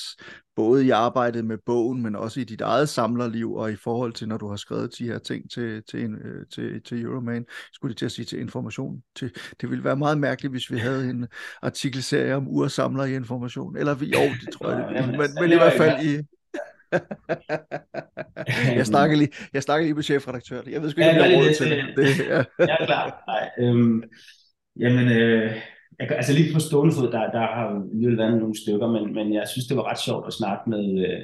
både i arbejdet med bogen, men også i dit eget samlerliv, og i forhold til, når du har skrevet de her ting til, til, øh, til, til Euroman, skulle det til at sige til information. Til, det ville være meget mærkeligt, hvis vi havde en artikelserie om ursamler i information. Eller vi, jo, det tror jeg, det, men, men i hvert fald i... jeg, snakker lige, jeg snakker lige med chefredaktøren. Jeg ved sgu ikke, om jeg har råd til det. det ja. Jeg er klar. Nej, øhm, jamen, øh, jeg, altså lige på stående fod, der, der har jo været nogle stykker, men, men jeg synes, det var ret sjovt at snakke med øh,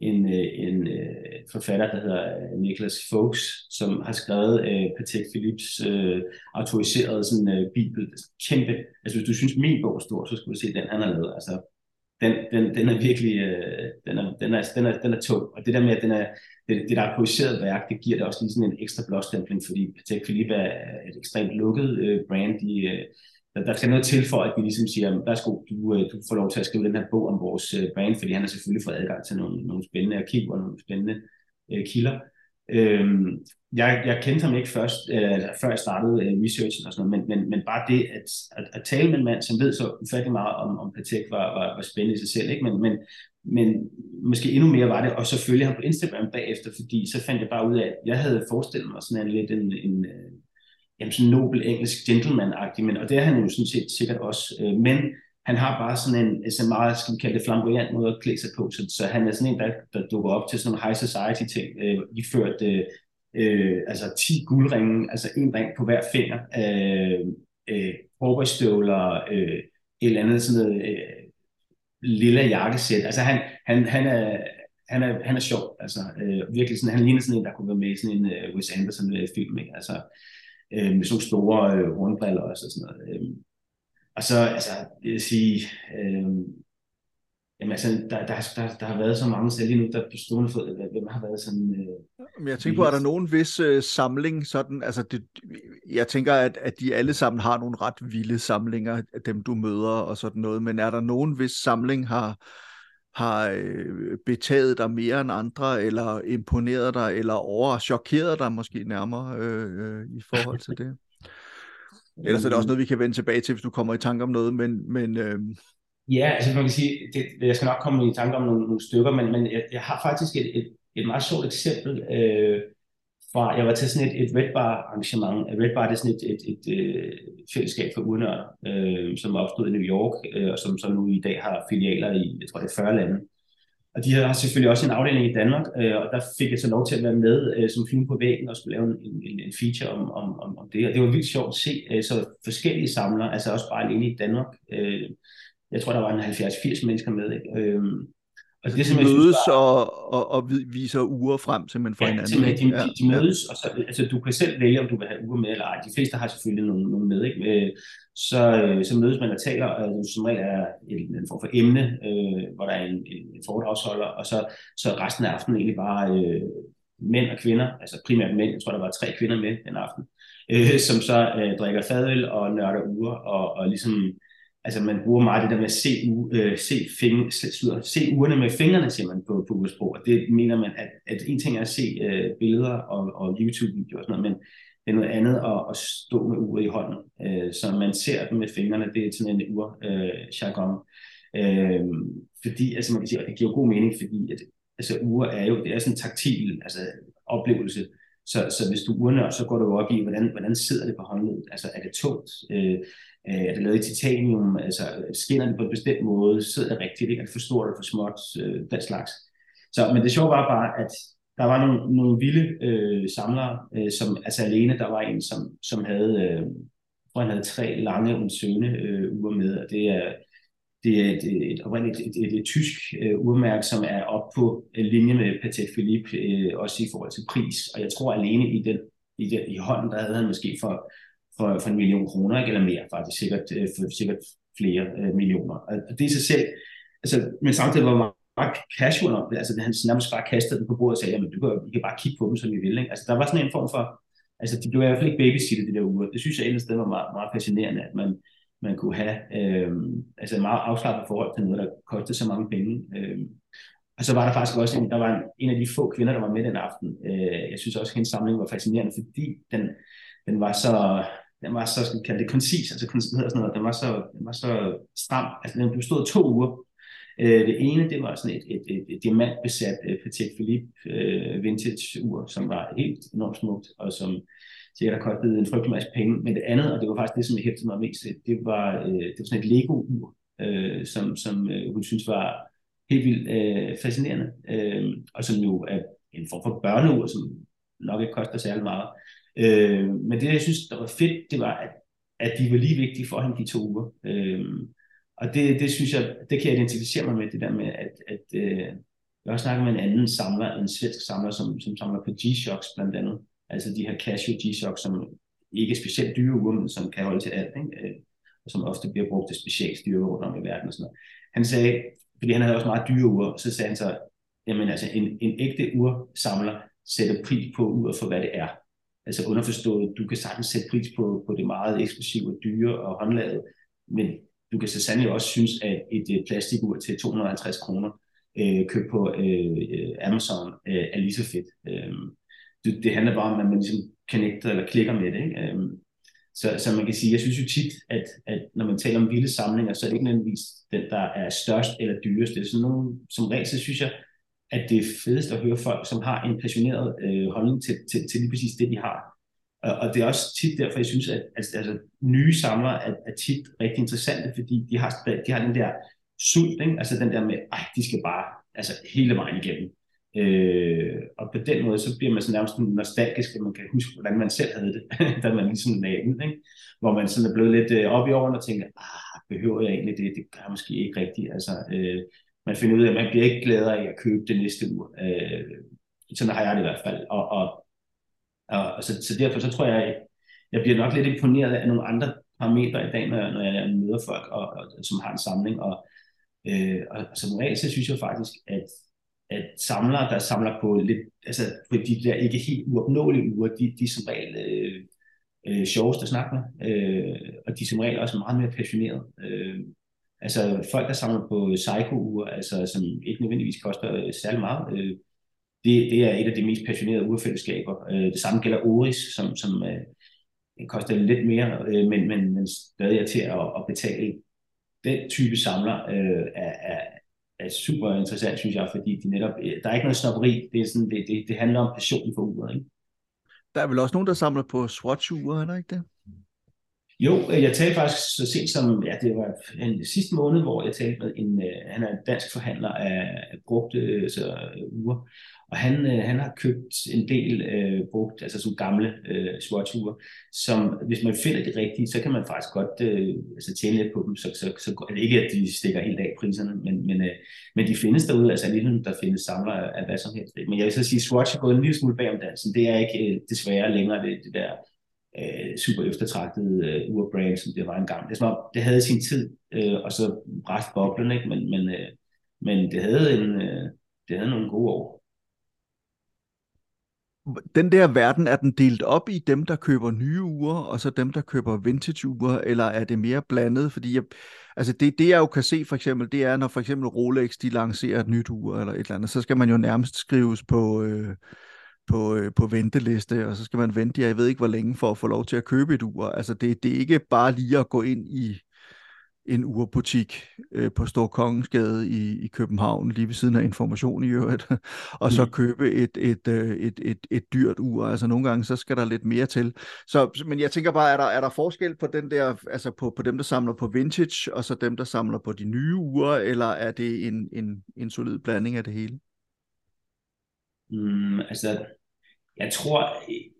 en, øh, en øh, forfatter, der hedder øh, Niklas Fuchs, som har skrevet øh, Patek Philips øh, autoriserede sådan, øh, bibel. Kæmpe. Altså hvis du synes, min bog er stor, så skulle du se den, han har lavet. Altså, den, den, den er virkelig øh, den, er, den, er, den, er, den er tung. Og det der med, at den er, det, det der autoriserede værk, det giver det også lige sådan en ekstra blåstempling, fordi Patek Philippe er et ekstremt lukket øh, brand. De, øh, der, der skal noget til for, at vi ligesom siger, værsgo, du, øh, du får lov til at skrive den her bog om vores øh, brand, fordi han har selvfølgelig fået adgang til nogle, nogle spændende arkiver og nogle spændende øh, kilder. Øhm, jeg, jeg kendte ham ikke først, øh, før jeg startede øh, researchen og sådan noget, men, men, men bare det at, at, at tale med en mand, som ved så ufattelig meget om, om Patek, var, var, var spændende i sig selv, ikke? Men, men, men måske endnu mere var det, og så følge ham på Instagram bagefter, fordi så fandt jeg bare ud af, at jeg havde forestillet mig sådan en lidt en, en, en jamen, sådan nobel engelsk gentleman-agtig, men, og det er han jo sådan set sikkert også, øh, men han har bare sådan en øh, så meget, skal vi kalde det, flamboyant måde at klæde sig på, så, så han er sådan en, der, der dukker op til sådan nogle high society ting, øh, iført øh, øh, altså 10 guldringe, altså en ring på hver finger, øh, øh, hårbøjstøvler, øh, et eller andet sådan noget øh, lille jakkesæt, altså han, han, han er, han er, han er sjov, altså øh, virkelig sådan, han ligner sådan en, der kunne være med i sådan en øh, Wes Anderson film, ikke? altså øh, med sådan store øh, hornbriller og sådan noget. Øh. Og så, altså, det vil sige, øh, Jamen altså, der, der, der, der har været så mange selv lige nu, der på stående fod, hvem har været sådan... Øh, Men jeg tænker på, er der nogen vis øh, samling, sådan, altså det, jeg tænker, at, at de alle sammen har nogle ret vilde samlinger, dem du møder og sådan noget, men er der nogen vis samling har, har øh, betaget dig mere end andre, eller imponeret dig, eller over chokeret dig måske nærmere øh, øh, i forhold til det? Ellers er det også noget, vi kan vende tilbage til, hvis du kommer i tanke om noget, men... men øh... Ja, altså man kan sige, det, jeg skal nok komme i tanke om nogle, nogle stykker, men, men jeg, jeg har faktisk et, et, et meget sjovt eksempel øh, fra, jeg var til sådan et, et Red Bar arrangement. Red Bar det er sådan et, et, et, et fællesskab for urnørder, øh, som opstod i New York, øh, og som, som nu i dag har filialer i, jeg tror det er 40 lande. Og de har selvfølgelig også en afdeling i Danmark, øh, og der fik jeg så lov til at være med øh, som film på væggen og skulle lave en, en, en feature om, om, om, om det. Og det var vildt sjovt at se øh, så forskellige samlere, altså også bare alene i Danmark. Øh, jeg tror, der var en 70-80 mennesker med. Ikke? Øh, Altså, det, de mødes synes, og, og, og viser uger frem simpelthen for ja, hinanden. Simpelthen, de, ja, de, de mødes, og så, altså, du kan selv vælge, om du vil have uger med eller ej. De fleste har selvfølgelig nogle, nogle med, ikke? Øh, så, øh, så mødes man og taler, og som regel er en, en form for emne, øh, hvor der er en, en, en foredragsholder, og så, så resten af aftenen egentlig bare øh, mænd og kvinder, altså primært mænd, jeg tror, der var tre kvinder med den aften, øh, som så øh, drikker fadøl og nørder uger, og, og ligesom altså man bruger meget det der med at se, u, øh, se, fing, se, se ugerne med fingrene, siger man på, på ugesprog, og det mener man, at, at en ting er at se øh, billeder og, og YouTube-videoer og sådan noget, men det er noget andet at, at stå med uret i hånden, øh, så man ser dem med fingrene, det er sådan en ur øh, jargon. Øh, fordi, altså man kan sige, at det giver god mening, fordi at, altså ure er jo, det er sådan en taktil altså, oplevelse, så, så hvis du urner, så går du op i, hvordan, hvordan sidder det på håndledet? Altså er det tungt? Øh, Øh, er det lavet i titanium? Altså, øh, skinner det på en bestemt måde? Sidder det rigtigt? Ikke? Er det for stort eller for småt? Øh, den slags. Så, men det sjove var bare, at der var nogle, nogle vilde øh, samlere, øh, som altså alene, der var en, som, som havde, øh, hvor han havde tre lange søne øh, uger med, og det er, det er et, et, et, et, et, et tysk øh, urmærke, som er op på øh, linje med Patek Philippe, øh, også i forhold til pris. Og jeg tror alene i den i, den, i hånden, der havde han måske for, for, for en million kroner, ikke? eller mere faktisk, sikkert, øh, for, sikkert flere øh, millioner. Og det i sig selv, altså, men samtidig var man bare casual om det, altså han nærmest bare kastede den på bordet og sagde, jamen du kan, I kan bare kigge på dem, som I vil. Ikke? Altså der var sådan en form for, altså de blev i hvert fald ikke babysittet de der uger. Det synes jeg ellers det var meget, meget fascinerende, at man, man kunne have øh, altså et meget afslappet forhold til noget, der kostede så mange penge. Øh, og så var der faktisk også en, der var en, en af de få kvinder, der var med den aften. Øh, jeg synes også, at hendes samling var fascinerende, fordi den, den var så, den var så, skal vi kalde det, koncis, altså hedder sådan noget, den var så, den var så stram. Altså den bestod af to uger. Øh, det ene, det var sådan et, et, et, et diamantbesat øh, uh, Patek Philippe uh, vintage ur, som var helt enormt smukt, og som sikkert har kostet en frygtelig masse penge. Men det andet, og det var faktisk det, som jeg hæftede mig mest det var, uh, det var sådan et Lego-ur, uh, som, som uh, hun synes var helt vildt uh, fascinerende, uh, og som jo er en form for børneur, som nok ikke koster særlig meget. Øh, men det, jeg synes, der var fedt, det var, at, at de var lige vigtige for ham de to uger. Øh, og det, det synes jeg, det kan jeg identificere mig med, det der med, at, at øh, jeg har snakker med en anden samler, en svensk samler, som, som samler på G-Shocks blandt andet. Altså de her Casio G-Shocks, som ikke er specielt dyre uger, men som kan holde til alt, ikke? Øh, og som ofte bliver brugt til specialstyre rundt om i verden og sådan noget. Han sagde, fordi han havde også meget dyre uger, så sagde han så, jamen altså en, en ægte ursamler sætter pris på uret for, hvad det er. Altså underforstået, du kan sagtens sætte pris på, på det meget eksklusive, dyre og håndlaget, men du kan så sandelig også synes, at et, øh, et plastikur til 250 kroner øh, købt på øh, Amazon øh, er lige så fedt. Øh, det, det handler bare om, at man ligesom connecter eller klikker med det. Ikke? Øh, så, så man kan sige, jeg synes jo tit, at, at når man taler om vilde samlinger, så er det ikke nødvendigvis den, der er størst eller dyrest. Det er sådan nogle, som regel, så synes jeg, at det er fedest at høre folk, som har en passioneret øh, holdning til, til, til lige præcis det, de har. Og, og det er også tit derfor, jeg synes, at altså, altså, nye samlere er, er tit rigtig interessante, fordi de har, de har den der sult, ikke? altså den der med, at de skal bare altså, hele vejen igennem. Øh, og på den måde, så bliver man så nærmest nostalgisk, at man kan huske, hvordan man selv havde det, da man ligesom lagde den, ikke? hvor man sådan er blevet lidt øh, op i årene og tænker, ah, behøver jeg egentlig det? Det gør jeg måske ikke rigtigt. Altså, øh, man finder ud af, at man bliver ikke gladere af at købe det næste ur. Øh, sådan har jeg det i hvert fald. Og, og, og, og så, så derfor så tror jeg, jeg bliver nok lidt imponeret af nogle andre parametre i dag, når, når jeg møder folk, og, og, som har en samling. Og, øh, og, og som regel, så synes jeg faktisk, at, at samlere, der samler på lidt, altså på de der ikke helt uopnåelige uger, de, de er som regel øh, øh, sjovest at snakke med, øh, og de er som regel også meget mere passionerede. Øh, Altså folk, der samler på psycho altså, som ikke nødvendigvis koster øh, særlig meget, øh, det, det er et af de mest passionerede urfællesskaber. Øh, det samme gælder Oris, som, som øh, koster lidt mere, øh, men, men, men stadig er til at, at betale. Den type samler øh, er, er, er super interessant, synes jeg, fordi de netop, øh, der er ikke noget snopperi. Det, er sådan, det, det, det handler om passion for uret. Ikke? Der er vel også nogen, der samler på Swatch-ure, er der ikke det? Jo, øh, jeg talte faktisk så sent som, ja, det var en sidste måned, hvor jeg talte med en, øh, han er en dansk forhandler af brugte øh, så, uger, og han, han har købt en del uh, brugt, altså sådan gamle uh, Swatch-ure, som hvis man finder det rigtige, så kan man faktisk godt uh, altså tjene lidt på dem, så, så, så er ikke, at de stikker helt af priserne, men, men, uh, men de findes derude, altså ligesom der findes samler af, af hvad som helst. Men jeg vil så sige, Swatch er gået en lille smule bag om dansen, det er ikke uh, desværre længere det, det der øh, super eftertragtede øh, urbrand, som det var engang. Det, var, det havde sin tid, øh, og så bræst boblen, ikke? Men, men, øh, men det, havde en, øh, det havde nogle gode år. Den der verden, er den delt op i dem, der køber nye uger, og så dem, der køber vintage uger, eller er det mere blandet? Fordi jeg, altså det, det, jeg jo kan se for eksempel, det er, når for eksempel Rolex, de lancerer et nyt ur eller et eller andet, så skal man jo nærmest skrives på, øh, på, øh, på venteliste, og så skal man vente, jeg ved ikke hvor længe, for at få lov til at købe et ur. Altså det, det er ikke bare lige at gå ind i en urbutik øh, på Stor Kongensgade i, i København, lige ved siden af information i øvrigt, og så mm. købe et, et, øh, et, et, et dyrt ur. Altså nogle gange, så skal der lidt mere til. Så, men jeg tænker bare, er der, er der forskel på den der, altså på, på dem, der samler på vintage, og så dem, der samler på de nye ure, eller er det en, en, en solid blanding af det hele? Mm, altså, jeg tror,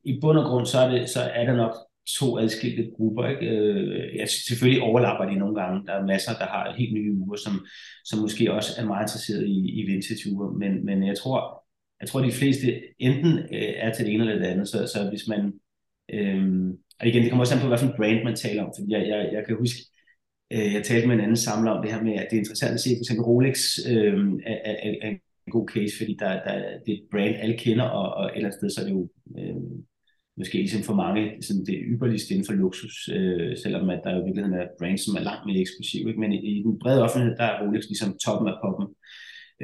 i bund og grund, så er det, så er der nok to adskilte grupper. Ikke? Øh, ja, selvfølgelig overlapper de nogle gange. Der er masser, der har helt nye uger, som, som måske også er meget interesseret i, i vintage-uger. Men, men jeg tror, jeg tror, de fleste enten øh, er til det ene eller det andet. Så, så hvis man... Øh, og igen, det kommer også an på, hvilken brand man taler om. For jeg, jeg, jeg kan huske, øh, jeg talte med en anden samler om det her med, at det er interessant at se, for eksempel Rolex øh, er, er, er en god case, fordi der, der, det er et brand, alle kender, og, og et eller andet sted, så er det jo øh, måske ligesom for mange sådan det ypperligste inden for luksus, øh, selvom at der jo i virkeligheden er brands, som er langt mere eksklusive. Ikke? Men i, i den brede offentlighed, der er Rolex ligesom toppen af poppen.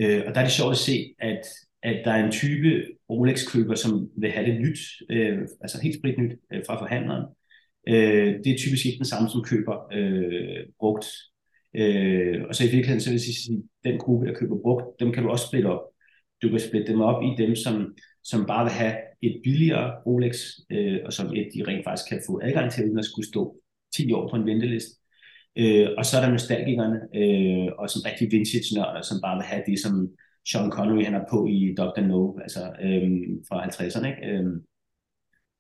Øh, og der er det sjovt at se, at, at der er en type Rolex-køber, som vil have det nyt, øh, altså helt sprit nyt øh, fra forhandleren. Øh, det er typisk ikke den samme, som køber øh, brugt. Øh, og så i virkeligheden, så vil jeg sige, at den gruppe, der køber brugt, dem kan du også splitte op. Du kan splitte dem op i dem, som, som bare vil have et billigere Rolex, øh, og som et, de rent faktisk kan få adgang til, uden at skulle stå 10 år på en venteliste. Øh, og så er der nostalgikerne, øh, og som rigtig vintage-nørder, som bare vil have det, som Sean Connery han har på i Dr. No, altså øh, fra 50'erne. Ikke? Øh,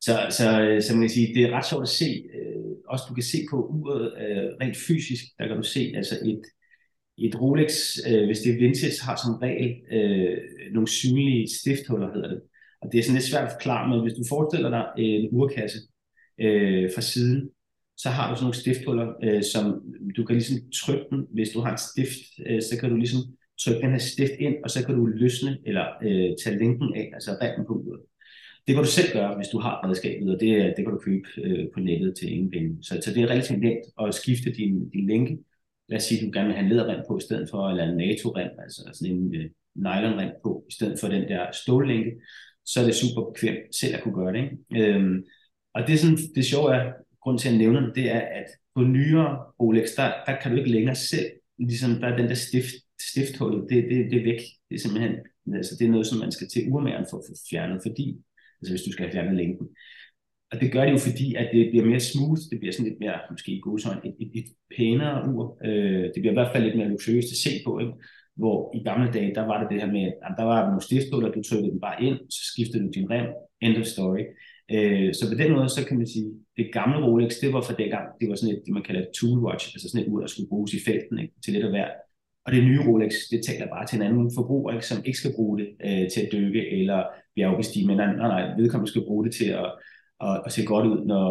så, så, øh, så man kan sige, det er ret sjovt at se, øh, også du kan se på uret øh, rent fysisk, der kan du se altså et, et Rolex, øh, hvis det er vintage, har som regel øh, nogle synlige stifthuller, hedder det. Og det er sådan lidt svært at forklare, men hvis du forestiller dig en urkasse øh, fra siden, så har du sådan nogle stifthuller, øh, som du kan ligesom trykke den, hvis du har et stift, øh, så kan du ligesom trykke den her stift ind, og så kan du løsne eller øh, tage linken af, altså remmen på uret. Det kan du selv gøre, hvis du har redskabet, og det, det kan du købe øh, på nettet til ingen penge. Så, så det er relativt nemt at skifte din, din lænke. Lad os sige, at du gerne vil have en læderrem på i stedet for, eller en NATO-rem, altså sådan en øh, nylonrem på, i stedet for den der stållænke. Så er det super bekvemt selv at kunne gøre det. Ikke? Øhm, og det, er sådan, det sjove er, grund til at nævne det, det er, at på nyere Rolex, der, der kan du ikke længere selv, ligesom der er den der stift, stifthullet, det, det, det er væk. Det er simpelthen, altså det er noget, som man skal til urmæren for at få fjernet, fordi altså hvis du skal fjerne længden. Og det gør det jo fordi, at det bliver mere smooth, det bliver sådan lidt mere, måske i gode sådan, et, et, et pænere ur. Øh, det bliver i hvert fald lidt mere luksuriøst at se på, ikke? hvor i gamle dage, der var det det her med, at der var nogle stifthuller, du trykkede den bare ind, så skiftede du din rem, end of story. Øh, så på den måde, så kan man sige, det gamle Rolex, det var for dengang, det var sådan et, det man kalder et tool watch, altså sådan et ur, der skulle bruges i felten ikke? til lidt af hvert. Og det nye Rolex, det taler bare til en anden forbruger, ikke, som ikke skal bruge det øh, til at dykke eller bjergbestige, men nej, nej, vedkommende skal bruge det til at, at, at se godt ud, når,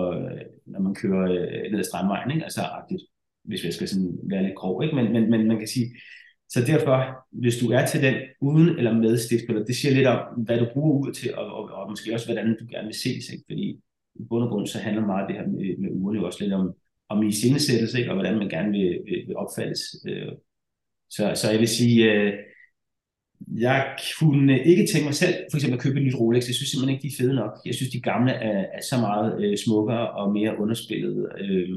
når man kører øh, ned ad strandvejen, ikke? altså agtigt, hvis jeg skal sådan være lidt grov. Ikke? Men, men, men man kan sige, så derfor, hvis du er til den uden eller med stiftspiller, det siger lidt om, hvad du bruger ud til, og, og, og måske også, hvordan du gerne vil ses. Ikke? Fordi i bund og grund, så handler meget det her med, med ugerne jo også lidt om, om i scenesættelse, ikke? og hvordan man gerne vil, vil, vil opfattes. Øh. Så, så jeg vil sige, øh, jeg kunne ikke tænke mig selv for eksempel at købe et nyt Rolex. Jeg synes simpelthen ikke, de er fede nok. Jeg synes, de gamle er, er så meget øh, smukkere og mere underspillet. Øh,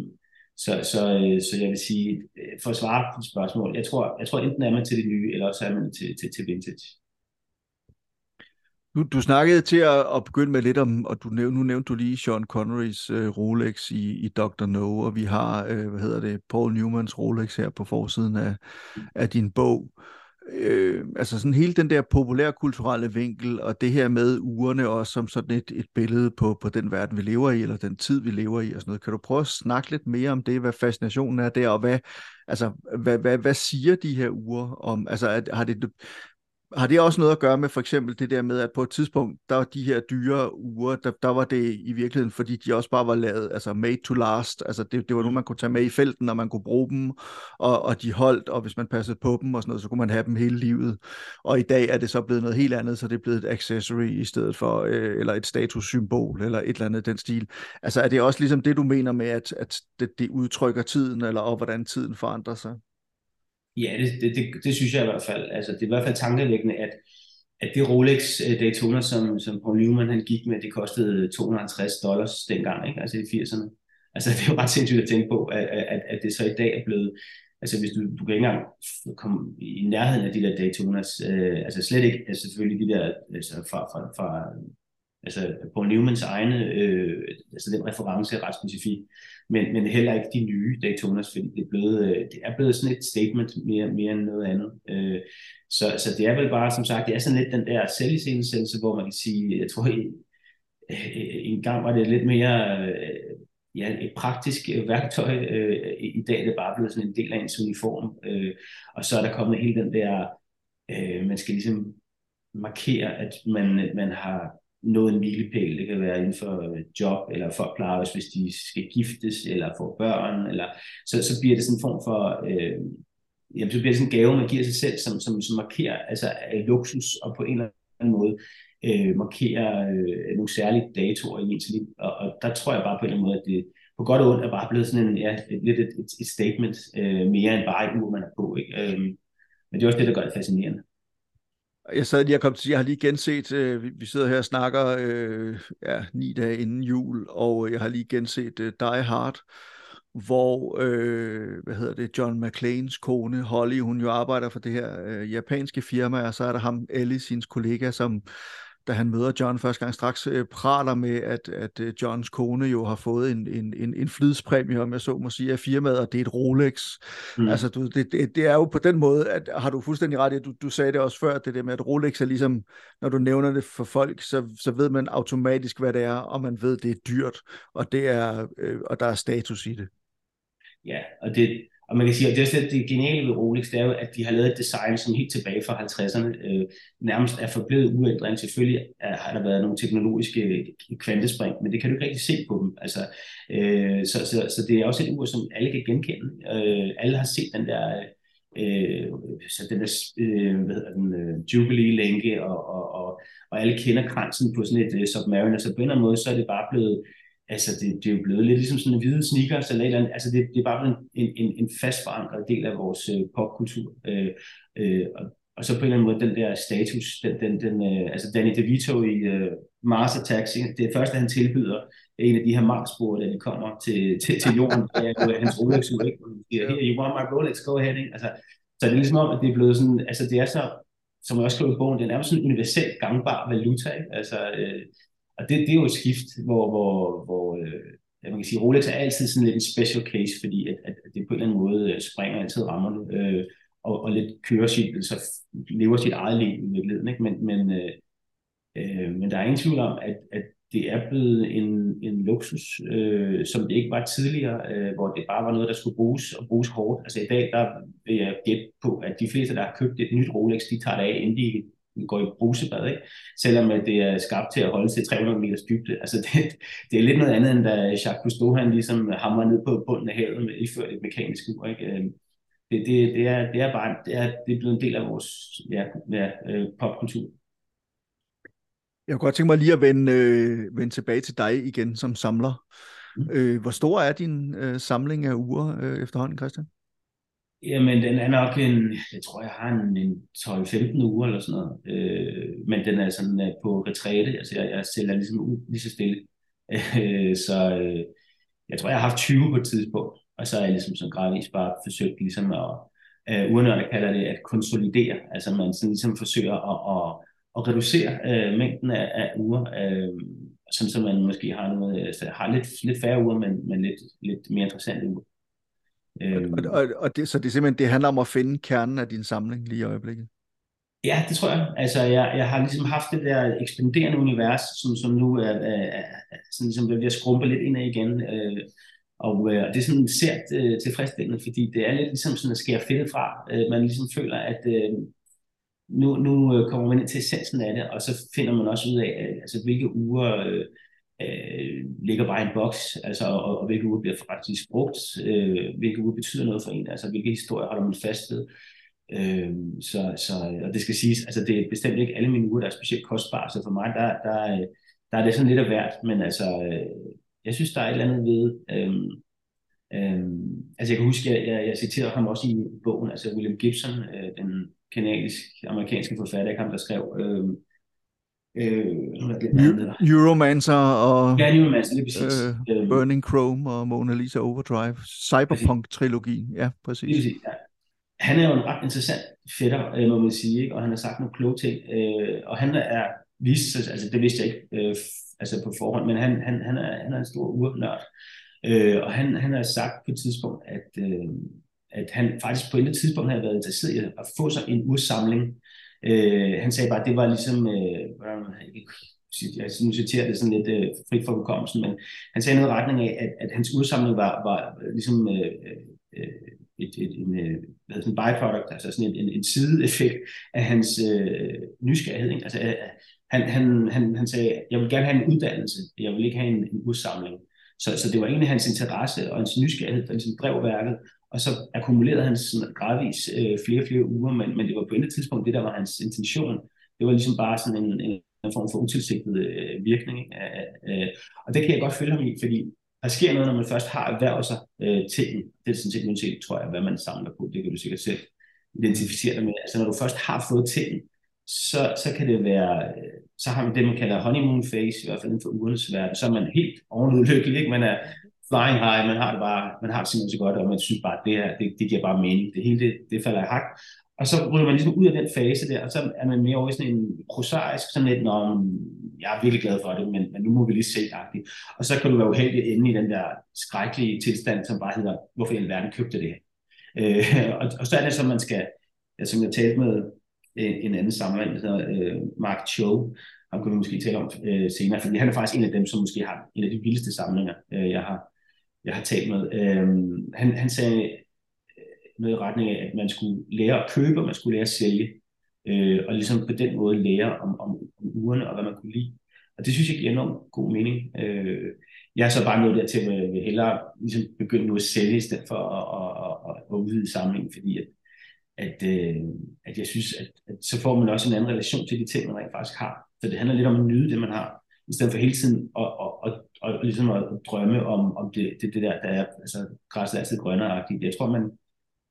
så, så, øh, så jeg vil sige, øh, for at svare på spørgsmålet, spørgsmål, jeg tror, jeg tror enten er man til det nye, eller også er man til, til, til vintage. Du, du snakkede til at, at begynde med lidt om, og du nævnte, nu nævnte du lige Sean Connerys øh, Rolex i, i Dr. No, og vi har, øh, hvad hedder det, Paul Newmans Rolex her på forsiden af, af din bog øh, altså sådan hele den der populærkulturelle vinkel, og det her med ugerne også som sådan et, et billede på, på den verden, vi lever i, eller den tid, vi lever i, og sådan noget. Kan du prøve at snakke lidt mere om det, hvad fascinationen er der, og hvad, altså, hvad, hvad, hvad siger de her uger om, altså at, har det, har det også noget at gøre med for eksempel det der med, at på et tidspunkt, der var de her dyre uger, der, der var det i virkeligheden, fordi de også bare var lavet, altså made to last, altså det, det var nu, man kunne tage med i felten, og man kunne bruge dem, og, og de holdt, og hvis man passede på dem og sådan noget, så kunne man have dem hele livet. Og i dag er det så blevet noget helt andet, så det er blevet et accessory i stedet for, øh, eller et statussymbol, eller et eller andet den stil. Altså er det også ligesom det, du mener med, at, at det, det udtrykker tiden, eller og hvordan tiden forandrer sig? Ja, det, det, det, det synes jeg i hvert fald. Altså, det er i hvert fald tankevækkende, at, at det Rolex øh, Daytona, som, som Paul Newman han gik med, det kostede 250 dollars dengang, ikke? altså i 80'erne. Altså det er jo ret sindssygt at tænke på, at, at, at det så i dag er blevet, altså hvis du, du kan ikke engang komme i nærheden af de der Daytonas, øh, altså slet ikke, altså selvfølgelig de der, altså fra, fra, fra altså Paul Newmans egne, øh, altså den reference er ret specifik, men, men heller ikke de nye Daytonas, fordi det er blevet, øh, det er blevet sådan et statement mere, mere end noget andet. Øh, så, så det er vel bare, som sagt, det er sådan lidt den der selvisensættelse, hvor man kan sige, jeg tror, en, øh, en gang var det lidt mere, øh, ja, et praktisk værktøj. I dag er det bare blevet sådan en del af ens uniform. Øh, og så er der kommet hele den der, man skal ligesom markere, at man, man har nået en milepæl. Det kan være inden for øh, job, eller folk plejer hvis de skal giftes, eller få børn, eller så, så bliver det sådan en form for, øh, jamen, så bliver det sådan en gave, man giver sig selv, som, som, som markerer altså, luksus, og på en eller anden måde øh, markerer øh, nogle særlige datoer i ens liv. Og, og der tror jeg bare på en eller anden måde, at det på godt og ondt er bare blevet sådan en, ja, lidt et, et, et statement øh, mere end bare et ur, man er på. Ikke? Øh, men det er også det, der gør det fascinerende. Jeg sad lige og kom til, jeg har lige genset, øh, vi, sidder her og snakker øh, ja, ni dage inden jul, og øh, jeg har lige genset øh, Die Hard, hvor, øh, hvad hedder det, John McClanes kone, Holly, hun jo arbejder for det her øh, japanske firma, og så er der ham, Ellie, sin kollega, som da han møder John første gang, straks øh, praler med, at, at øh, Johns kone jo har fået en, en, en, en flidspræmie, om jeg så må sige, af firmaet, og det er et Rolex. Mm. Altså, du, det, det, det er jo på den måde, at har du fuldstændig ret i, du, du sagde det også før, det der med, at Rolex er ligesom, når du nævner det for folk, så, så ved man automatisk, hvad det er, og man ved, det er dyrt, og, det er, øh, og der er status i det. Ja, og det, og man kan sige, at det, er det geniale ved Rolex, det er jo, at de har lavet et design, som helt tilbage fra 50'erne øh, nærmest er forblevet uændret. Selvfølgelig er, har der været nogle teknologiske kvantespring, men det kan du ikke rigtig se på dem. Altså, øh, så, så, så det er også et ur, som alle kan genkende. Øh, alle har set den der, øh, så den der øh, hvad hedder den, øh, Jubilee-lænke, og, og, og, og alle kender kransen på sådan et øh, Submariner. Så på en eller anden måde, så er det bare blevet altså det, det er jo blevet lidt ligesom sådan en hvide sneakers eller et eller andet. Altså det, det er bare en, en, en fast forankret del af vores øh, popkultur. Øh, øh, og, og så på en eller anden måde, den der status, den, den, den, øh, altså Danny DeVito i øh, Mars Attacks, det første han tilbyder, en af de her Mars-spor, da de kommer til, til, til jorden, det er jo øh, hans rolex ikke? Here, you want my Rolex, go ahead, ikke? Altså, så det er ligesom om, at det er blevet sådan, altså det er så, som jeg også skrev i bogen, det er nærmest sådan en universelt gangbar valuta, ikke? Altså, øh, og det, det er jo et skift, hvor, hvor, hvor øh, man kan sige, Rolex er altid sådan lidt en special case, fordi at, at det på en eller anden måde øh, springer altid rammerne, øh, og, og lidt kører sit, så lever sit eget liv i virkeligheden. Ikke? Men, men, øh, øh, men der er ingen tvivl om, at, at det er blevet en, en luksus, øh, som det ikke var tidligere, øh, hvor det bare var noget, der skulle bruges og bruges hårdt. Altså i dag, der vil jeg gætte på, at de fleste, der har købt et nyt Rolex, de tager det af, inden de går i brusebad, ikke? selvom at det er skabt til at holde til 300 meters dybde. Altså det, det er lidt noget andet, end da Jacques Cousteau han ligesom hammer ned på bunden af havet med iført et mekanisk ur. Ikke? Øhm, det, det, det, er, det er bare det er, det er blevet en del af vores ja, ja, øh, popkultur. Jeg kunne godt tænke mig lige at vende, øh, vende tilbage til dig igen som samler. Mm. Øh, hvor stor er din øh, samling af uger øh, efterhånden, Christian? Jamen, den er nok en, jeg tror, jeg har en, en 12-15 uger eller sådan noget. Øh, men den er sådan uh, på retræte, altså jeg, jeg sælger ligesom ud lige så stille. Øh, så øh, jeg tror, jeg har haft 20 på et tidspunkt, og så er jeg ligesom sådan gradvist bare forsøgt ligesom at, øh, urnørende kalder det at konsolidere, altså man sådan ligesom forsøger at, at, at reducere øh, mængden af, af uger, øh, sådan så man måske har, noget, altså, har lidt, lidt færre uger, men, men lidt, lidt mere interessante uger. Øhm, og, og, og det, så det simpelthen det handler om at finde kernen af din samling lige i øjeblikket? Ja, det tror jeg. Altså, jeg, jeg har ligesom haft det der ekspanderende univers, som, som nu er, er, er sådan ligesom ved at skrumpe lidt ind igen. Øh, og øh, det er sådan sært øh, tilfredsstillende, fordi det er lidt ligesom sådan at skære fedt fra. Øh, man ligesom føler, at øh, nu, nu kommer man ind til essensen af det, og så finder man også ud af, altså, hvilke uger øh, øh, ligger bare i en boks, altså, og, og hvilke uger bliver faktisk brugt, øh, hvilke uger betyder noget for en, altså hvilke historier holder man fast ved. Øh, så, så, og det skal siges, altså det er bestemt ikke alle mine uger, der er specielt kostbare, så for mig, der, der, øh, der er det sådan lidt af værd, men altså, øh, jeg synes, der er et eller andet ved, øh, øh, altså jeg kan huske, jeg, jeg, jeg citerer ham også i bogen, altså William Gibson, øh, den kanadisk-amerikanske forfatter, ikke ham, der skrev øh, Øh, Euromancer og ja, Neuromancer, lige præcis. Øh, øhm. Burning Chrome og Mona Lisa Overdrive. Cyberpunk-trilogien, ja, præcis. præcis ja. Han er jo en ret interessant fætter, øh, må man sige, ikke? og han har sagt nogle kloge ting. Øh, og han er vist, altså det vidste jeg ikke øh, altså på forhånd, men han, han, han, er, han er en stor urnørd. Øh, og han, han har sagt på et tidspunkt, at, øh, at han faktisk på et tidspunkt har været interesseret i at få sig en ursamling Øh, han sagde bare, at det var ligesom, øh, jeg nu citerer det sådan lidt øh, frit for hukommelsen, men han sagde noget i retning af, at, at hans udsamling var, var ligesom øh, øh, et, et, en, øh, hvad sådan en byproduct, altså sådan en, en, en sideeffekt af hans øh, nysgerrighed. Ikke? Altså, øh, han, han, han, han sagde, jeg vil gerne have en uddannelse, jeg vil ikke have en, en udsamling. Så, så det var egentlig hans interesse og hans nysgerrighed, der ligesom drev værket, og så akkumulerede han sådan gradvis øh, flere og flere uger, men, men det var på et tidspunkt det, der var hans intention. Det var ligesom bare sådan en, en, en form for utilsigtet øh, virkning. Øh, øh, og det kan jeg godt følge ham i, fordi der sker noget, når man først har erhvervet sig øh, ting. Det er sådan set uanset, tror jeg, hvad man samler på. Det kan du sikkert selv identificere dig med. Altså når du først har fået tingen, så, så kan det være, øh, så har man det, man kalder honeymoon phase, i hvert fald inden for ugernes verden. Så er man helt ovenudlykkelig, ikke? Man er flying high, man har det bare, man har det simpelthen så godt, og man synes bare, at det her, det, det giver bare mening. Det hele, det, det falder i hak. Og så ryger man ligesom ud af den fase der, og så er man mere over i sådan en prosaisk, sådan lidt, når jeg er virkelig glad for det, men, men nu må vi lige se det. Og så kan du være uheldig at ende i den der skrækkelige tilstand, som bare hedder, hvorfor i alverden købte det her? Øh, og, og, så er det så, man skal, ja, som jeg talte med en, en anden sammenhæng, der hedder øh, Mark Cho, ham kunne vi måske tale om øh, senere, fordi han er faktisk en af dem, som måske har en af de vildeste samlinger, øh, jeg, har, jeg har talt med. Øh, han, han sagde, øh, noget i retning af, at man skulle lære at købe, og man skulle lære at sælge, øh, og ligesom på den måde lære om, om, om ugerne og hvad man kunne lide. Og det synes jeg giver enormt god mening. Øh, jeg er så bare nået dertil, at jeg vil hellere ligesom begynde nu at sælge, i stedet for at, at, at, at udvide samlingen, fordi at, at, øh, at jeg synes, at, at så får man også en anden relation til de ting, man rent faktisk har. Så det handler lidt om at nyde det, man har, i stedet for hele tiden at, at, at, at, at, ligesom at drømme om, om det, det, det der, der er, altså græsset er altid grønnere -agtigt. Jeg tror, man,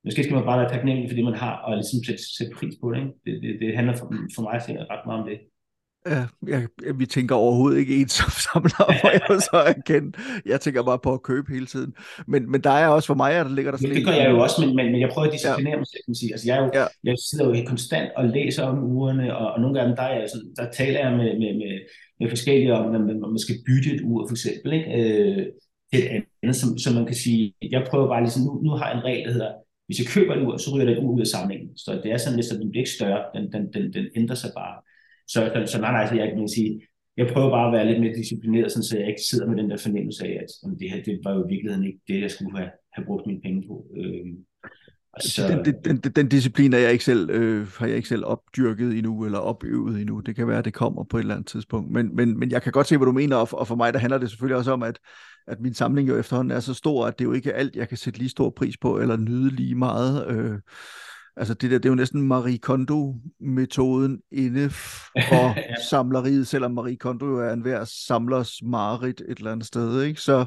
Måske skal man bare være taknemmelig for det, man har, og ligesom sætte, sætte pris på det. Ikke? Det, det, det handler for, for mig ret meget om det. Ja, jeg, vi tænker overhovedet ikke ens som samler, hvor jeg så erkende. Jeg tænker bare på at købe hele tiden. Men, men der er også for mig, at der ligger der sådan ja, Det gør jeg jo også, men, men, men jeg prøver at disciplinere ja. mig selv, kan sige. Altså, jeg, jo, ja. jeg sidder jo konstant og læser om ugerne, og, og nogle gange, der, er jeg, sådan, der taler jeg med, med, med, med forskellige om, at man, man skal bytte et ur, for eksempel, ikke? Øh, et andet, som, som man kan sige, jeg prøver bare ligesom, nu, nu har jeg en regel, der hedder, hvis jeg køber et ur, så ryger der et ur ud af samlingen. Så det er sådan, at den bliver ikke større, den, den, den, den ændrer sig bare. Så, så nej, nej, så jeg kan sige, jeg prøver bare at være lidt mere disciplineret, sådan, så jeg ikke sidder med den der fornemmelse af, at om det her, det var jo i virkeligheden ikke det, jeg skulle have, have brugt mine penge på. Øh, så... Den, den, den, den disciplin er jeg ikke selv, øh, har jeg ikke selv opdyrket endnu, eller opøvet endnu. Det kan være, at det kommer på et eller andet tidspunkt. Men, men, men jeg kan godt se, hvad du mener, og for, og for mig der handler det selvfølgelig også om, at, at min samling jo efterhånden er så stor, at det jo ikke er alt, jeg kan sætte lige stor pris på, eller nyde lige meget. Øh, altså det der, det er jo næsten Marie Kondo-metoden inde for ja. samleriet, selvom Marie Kondo jo er en hver samlers marit et eller andet sted, ikke? Så, jo,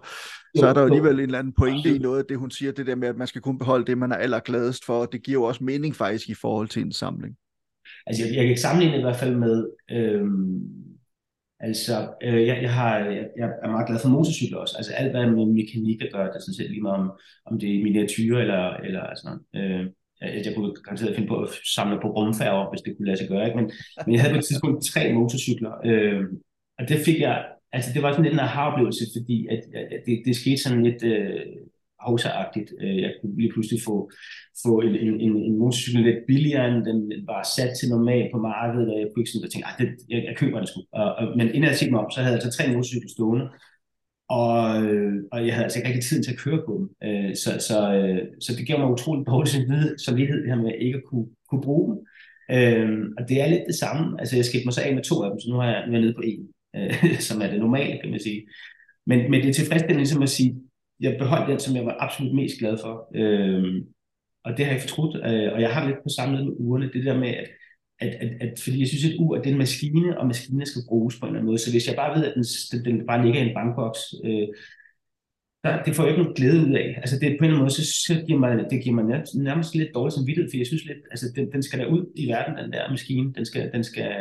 så er der jo alligevel en eller anden pointe i noget af det, hun siger, det der med, at man skal kun beholde det, man er allergladest for, det giver jo også mening faktisk i forhold til en samling. Altså jeg, jeg kan sammenligne i hvert fald med, øhm, altså øh, jeg, jeg, har, jeg, jeg er meget glad for motorcykler også, altså alt hvad med mekanik at gøre, det er sådan set lige meget om, om det er miniatyrer eller, eller sådan noget. Øh, jeg kunne garanteret finde på at samle på rumfærger, hvis det kunne lade sig gøre. Ikke? Men, men jeg havde på et tidspunkt tre motorcykler, øh, og det fik jeg, altså det var sådan lidt en aha-oplevelse, fordi at, at det, det skete sådan lidt øh, hovsa-agtigt. Øh, jeg kunne lige pludselig få, få en, en, en, en motorcykel lidt billigere, end den var sat til normalt på markedet, og jeg kunne ikke sådan, at tænke, det, jeg, jeg køber det sgu. Og, og, men inden jeg tænkte mig om, så havde jeg altså tre motorcykler stående, og, øh, og jeg havde altså ikke rigtig tiden til at køre på dem. Øh, så, så, øh, så det gav mig utrolig dårlig samvittighed, det her med ikke at kunne, kunne bruge dem. Øh, og det er lidt det samme. Altså jeg skilte mig så af med to af dem, så nu er jeg, nu er jeg nede på en, øh, som er det normale, kan man sige. Men, men det er tilfredsstillende ligesom at sige, jeg beholdt den, som jeg var absolut mest glad for. og det har jeg fortrudt, og jeg har lidt på samme med ugerne, det der med, at at, at, at, fordi jeg synes, at ur er en maskine, og maskinen skal bruges på en eller anden måde. Så hvis jeg bare ved, at den, den, den bare ligger i en bankboks, øh, der, det får jeg ikke nogen glæde ud af. Altså det, på en eller anden måde, så, så giver mig, det giver mig nærmest, nærmest lidt dårligt som vidtighed, for jeg synes lidt, altså den, den skal der ud i verden, den der maskine. Den skal, den skal,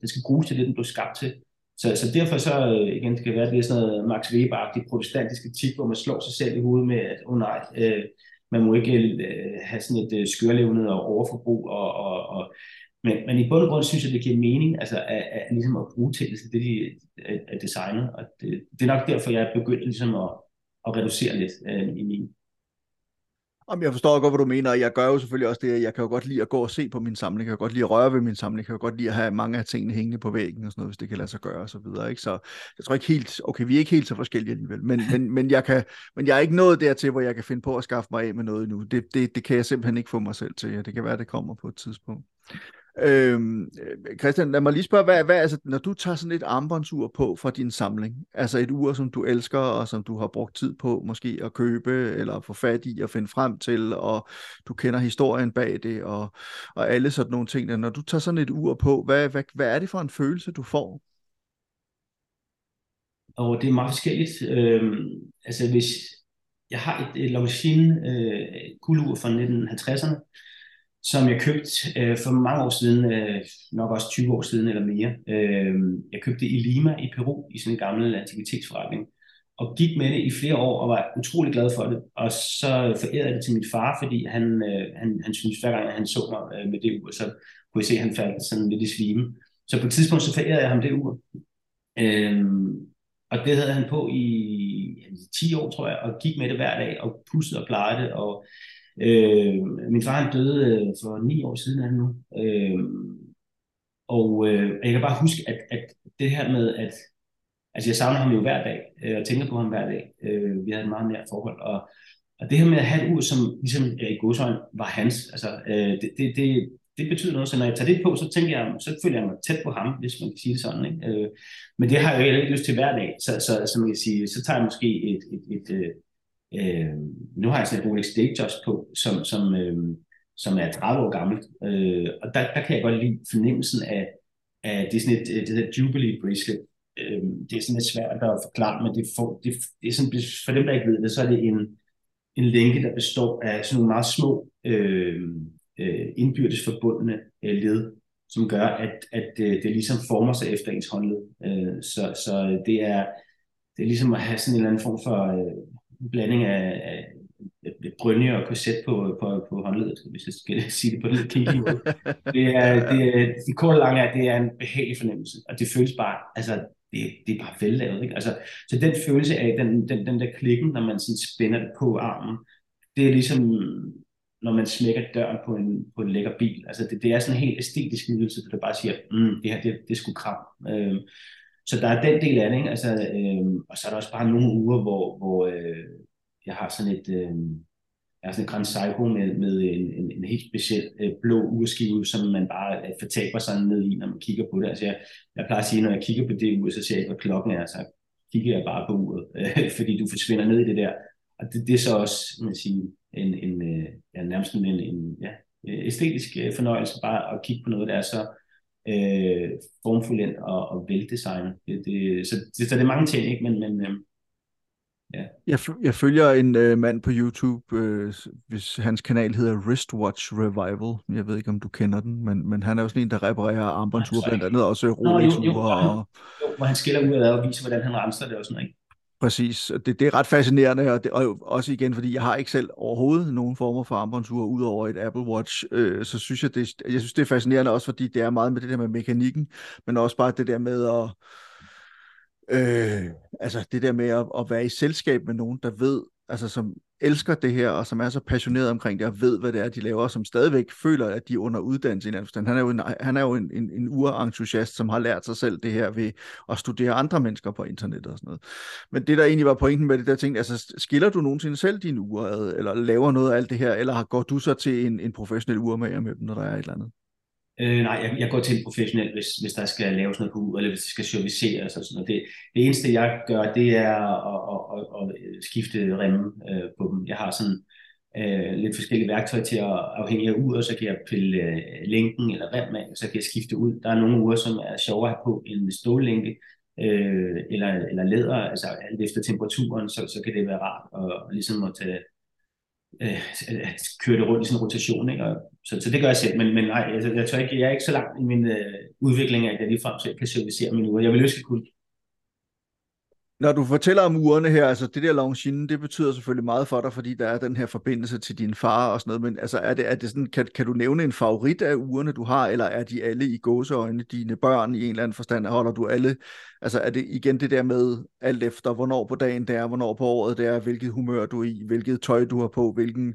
den skal bruges til det, den blev skabt til. Så, så derfor så, igen, igen, det kan være, at det er sådan noget Max Weber-agtig protestantisk etik, hvor man slår sig selv i hovedet med, at oh nej, øh, man må ikke øh, have sådan et øh, skørlevnet og overforbrug og, og, og men, men i bund og grund synes jeg, det giver mening altså, at, at, at, ligesom at bruge til det, de er designet. Og det, det er nok derfor, jeg er begyndt ligesom at, at reducere lidt øh, i min. Om jeg forstår godt, hvad du mener, jeg gør jo selvfølgelig også det, jeg kan jo godt lide at gå og se på min samling, jeg kan godt lide at røre ved min samling, jeg kan godt lide at have mange af tingene hængende på væggen og sådan noget, hvis det kan lade sig gøre og så videre, ikke? Så jeg tror ikke helt, okay, vi er ikke helt så forskellige alligevel, men, men, men, jeg, kan, men jeg er ikke nået dertil, hvor jeg kan finde på at skaffe mig af med noget nu. Det, det, det kan jeg simpelthen ikke få mig selv til, det kan være, det kommer på et tidspunkt. Øhm, øh, Christian, lad mig lige spørge, hvad, hvad, altså, når du tager sådan et armbåndsur på fra din samling, altså et ur, som du elsker, og som du har brugt tid på måske at købe, eller få fat i og finde frem til, og du kender historien bag det, og, og alle sådan nogle ting, når du tager sådan et ur på, hvad, hvad, hvad er det for en følelse, du får? Og det er meget forskelligt. Øhm, altså hvis jeg har et, et Longines øh, guldur fra 1950'erne, som jeg købte øh, for mange år siden, øh, nok også 20 år siden eller mere. Øh, jeg købte det i Lima i Peru, i sådan en gammel antikvitetsforretning, og gik med det i flere år og var utrolig glad for det. Og så forærede jeg det til min far, fordi han, øh, han, han synes, hver gang han så mig øh, med det ur, så kunne jeg se, at han faldt sådan lidt i svime. Så på et tidspunkt, så forærede jeg ham det ur. Øh, og det havde han på i, i 10 år, tror jeg, og gik med det hver dag og pudsede og plejede det, og Øh, min far han døde øh, for ni år siden er nu. Øh, og øh, jeg kan bare huske, at, at det her med, at altså jeg savner ham jo hver dag, øh, og tænker på ham hver dag. Øh, vi havde et meget nært forhold, og, og det her med at have et ur, som ligesom øh, i godsøjne var hans, altså øh, det, det, det, det betyder noget, så når jeg tager det på, så tænker jeg, så føler jeg mig tæt på ham, hvis man kan sige det sådan. Ikke? Øh, men det har jeg jo ikke lyst til hver dag, så, så, så man kan sige, så tager jeg måske et, et, et, et Øh, nu har jeg set Rolex Datejust på, som, som, øh, som er 30 år gammelt, øh, og der, der kan jeg godt lide fornemmelsen af, af det er sådan et, det der Jubilee bracelet. Øh, det er sådan lidt svært at forklare, men det, for, det, det er sådan, for dem, der ikke ved det, så er det en, en lænke, der består af sådan nogle meget små øh, øh, indbyrdes forbundne øh, led, som gør, at, at øh, det ligesom former sig efter ens håndled. Øh, så, så det er det er ligesom at have sådan en eller anden form for øh, blanding af, af, brynje og korset på, på, på håndledet, hvis jeg skal sige det på lidt kinky måde. Det er, det, er, det korte lange er, det er en behagelig fornemmelse, og det føles bare, altså, det, det er bare vellavet, ikke? Altså, så den følelse af, den, den, den der klikken, når man sådan spænder det på armen, det er ligesom, når man smækker døren på en, på en lækker bil. Altså, det, det er sådan en helt æstetisk nydelse, der bare siger, mm, det her, det, det er sgu kram. Øhm, så der er den del af det, ikke? Altså, øh, og så er der også bare nogle uger, hvor, hvor øh, jeg har sådan et, øh, jeg har sådan et Grand Seiko med, med en, en, en helt speciel øh, blå urskive, som man bare øh, fortaber sig ned i, når man kigger på det. Altså jeg, jeg plejer at sige, når jeg kigger på det ur, så ser jeg ikke, hvad klokken er, så kigger jeg bare på uret, øh, fordi du forsvinder ned i det der. Og det, det er så også, man siger, en, en, øh, ja, nærmest en, en ja, æstetisk øh, fornøjelse bare at kigge på noget, der er så øh, formfuldendt og, og veldesignet. Det, det, så, det, så det er mange ting, ikke? men, men øh, ja. Jeg, jeg følger en øh, mand på YouTube, øh, hvis hans kanal hedder Wristwatch Revival. Jeg ved ikke, om du kender den, men, men han er jo sådan en, der reparerer armbåndsure, blandt andet også Rolex-ure. Og... Jo, hvor han skiller ud af og viser, hvordan han renser det og sådan noget. Ikke? Præcis, det, det er ret fascinerende, og, det, og også igen, fordi jeg har ikke selv overhovedet nogen former for armbåndsure ud over et Apple Watch, øh, så synes jeg, det, jeg synes, det er fascinerende også, fordi det er meget med det der med mekanikken, men også bare det der med at, øh, altså det der med at, at være i selskab med nogen, der ved, altså som elsker det her, og som er så passioneret omkring det, og ved, hvad det er, de laver, og som stadigvæk føler, at de er under uddannelse i en forstand. Han er jo en, han er jo en, en, en urentusiast, som har lært sig selv det her ved at studere andre mennesker på internettet og sådan noget. Men det, der egentlig var pointen med det der ting, altså skiller du nogensinde selv dine uger, eller laver noget af alt det her, eller går du så til en, en professionel urmager med dem, når der er et eller andet? Øh, nej, jeg, jeg går til en professionel, hvis, hvis der skal laves noget på ud, eller hvis det skal serviceres og sådan noget. Det, det eneste, jeg gør, det er at, at, at, at skifte remme øh, på dem. Jeg har sådan øh, lidt forskellige værktøjer til at afhængig af uret, så kan jeg pille øh, lænken eller rem af, så kan jeg skifte ud. Der er nogle uger, som er sjovere at have på en stållænke, øh, eller, eller læder, altså alt efter temperaturen, så, så kan det være rart at, at ligesom at tage, øh, at køre det rundt i sådan en rotation. Ikke? Og, så, så det gør jeg selv, men, men nej, altså, jeg, jeg, tror ikke, jeg er ikke så langt i min øh, udvikling af, at jeg ligefrem selv kan servicere mine uger. Jeg vil ønske, kunne. Når du fortæller om ugerne her, altså det der Longines, det betyder selvfølgelig meget for dig, fordi der er den her forbindelse til din far og sådan noget, men altså er det, er det sådan, kan, kan du nævne en favorit af ugerne, du har, eller er de alle i gåseøjne dine børn i en eller anden forstand? Holder du alle, altså er det igen det der med alt efter, hvornår på dagen det er, hvornår på året det er, hvilket humør du er i, hvilket tøj du har på, hvilken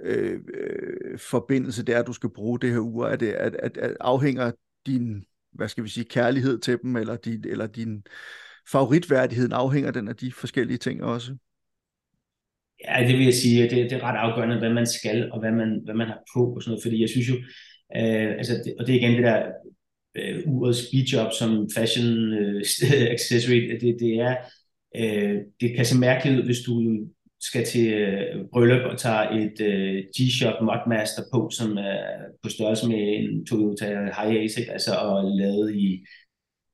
øh, øh, forbindelse det er, at du skal bruge det her ur? Er det, at, at, at afhænger din, hvad skal vi sige, kærlighed til dem, eller din, eller din favoritværdighed, afhænger den af de forskellige ting også? Ja, det vil jeg sige, det, det er ret afgørende, hvad man skal, og hvad man, hvad man har på, og sådan noget, fordi jeg synes jo, øh, altså, det, og det er igen det der øh, urets speedjob som fashion øh, accessory, det, det er, øh, det kan se mærkeligt ud, hvis du skal til øh, bryllup og tager et øh, G-Shock Modmaster på, som er på størrelse med en Toyota Hiace, altså og lavet i,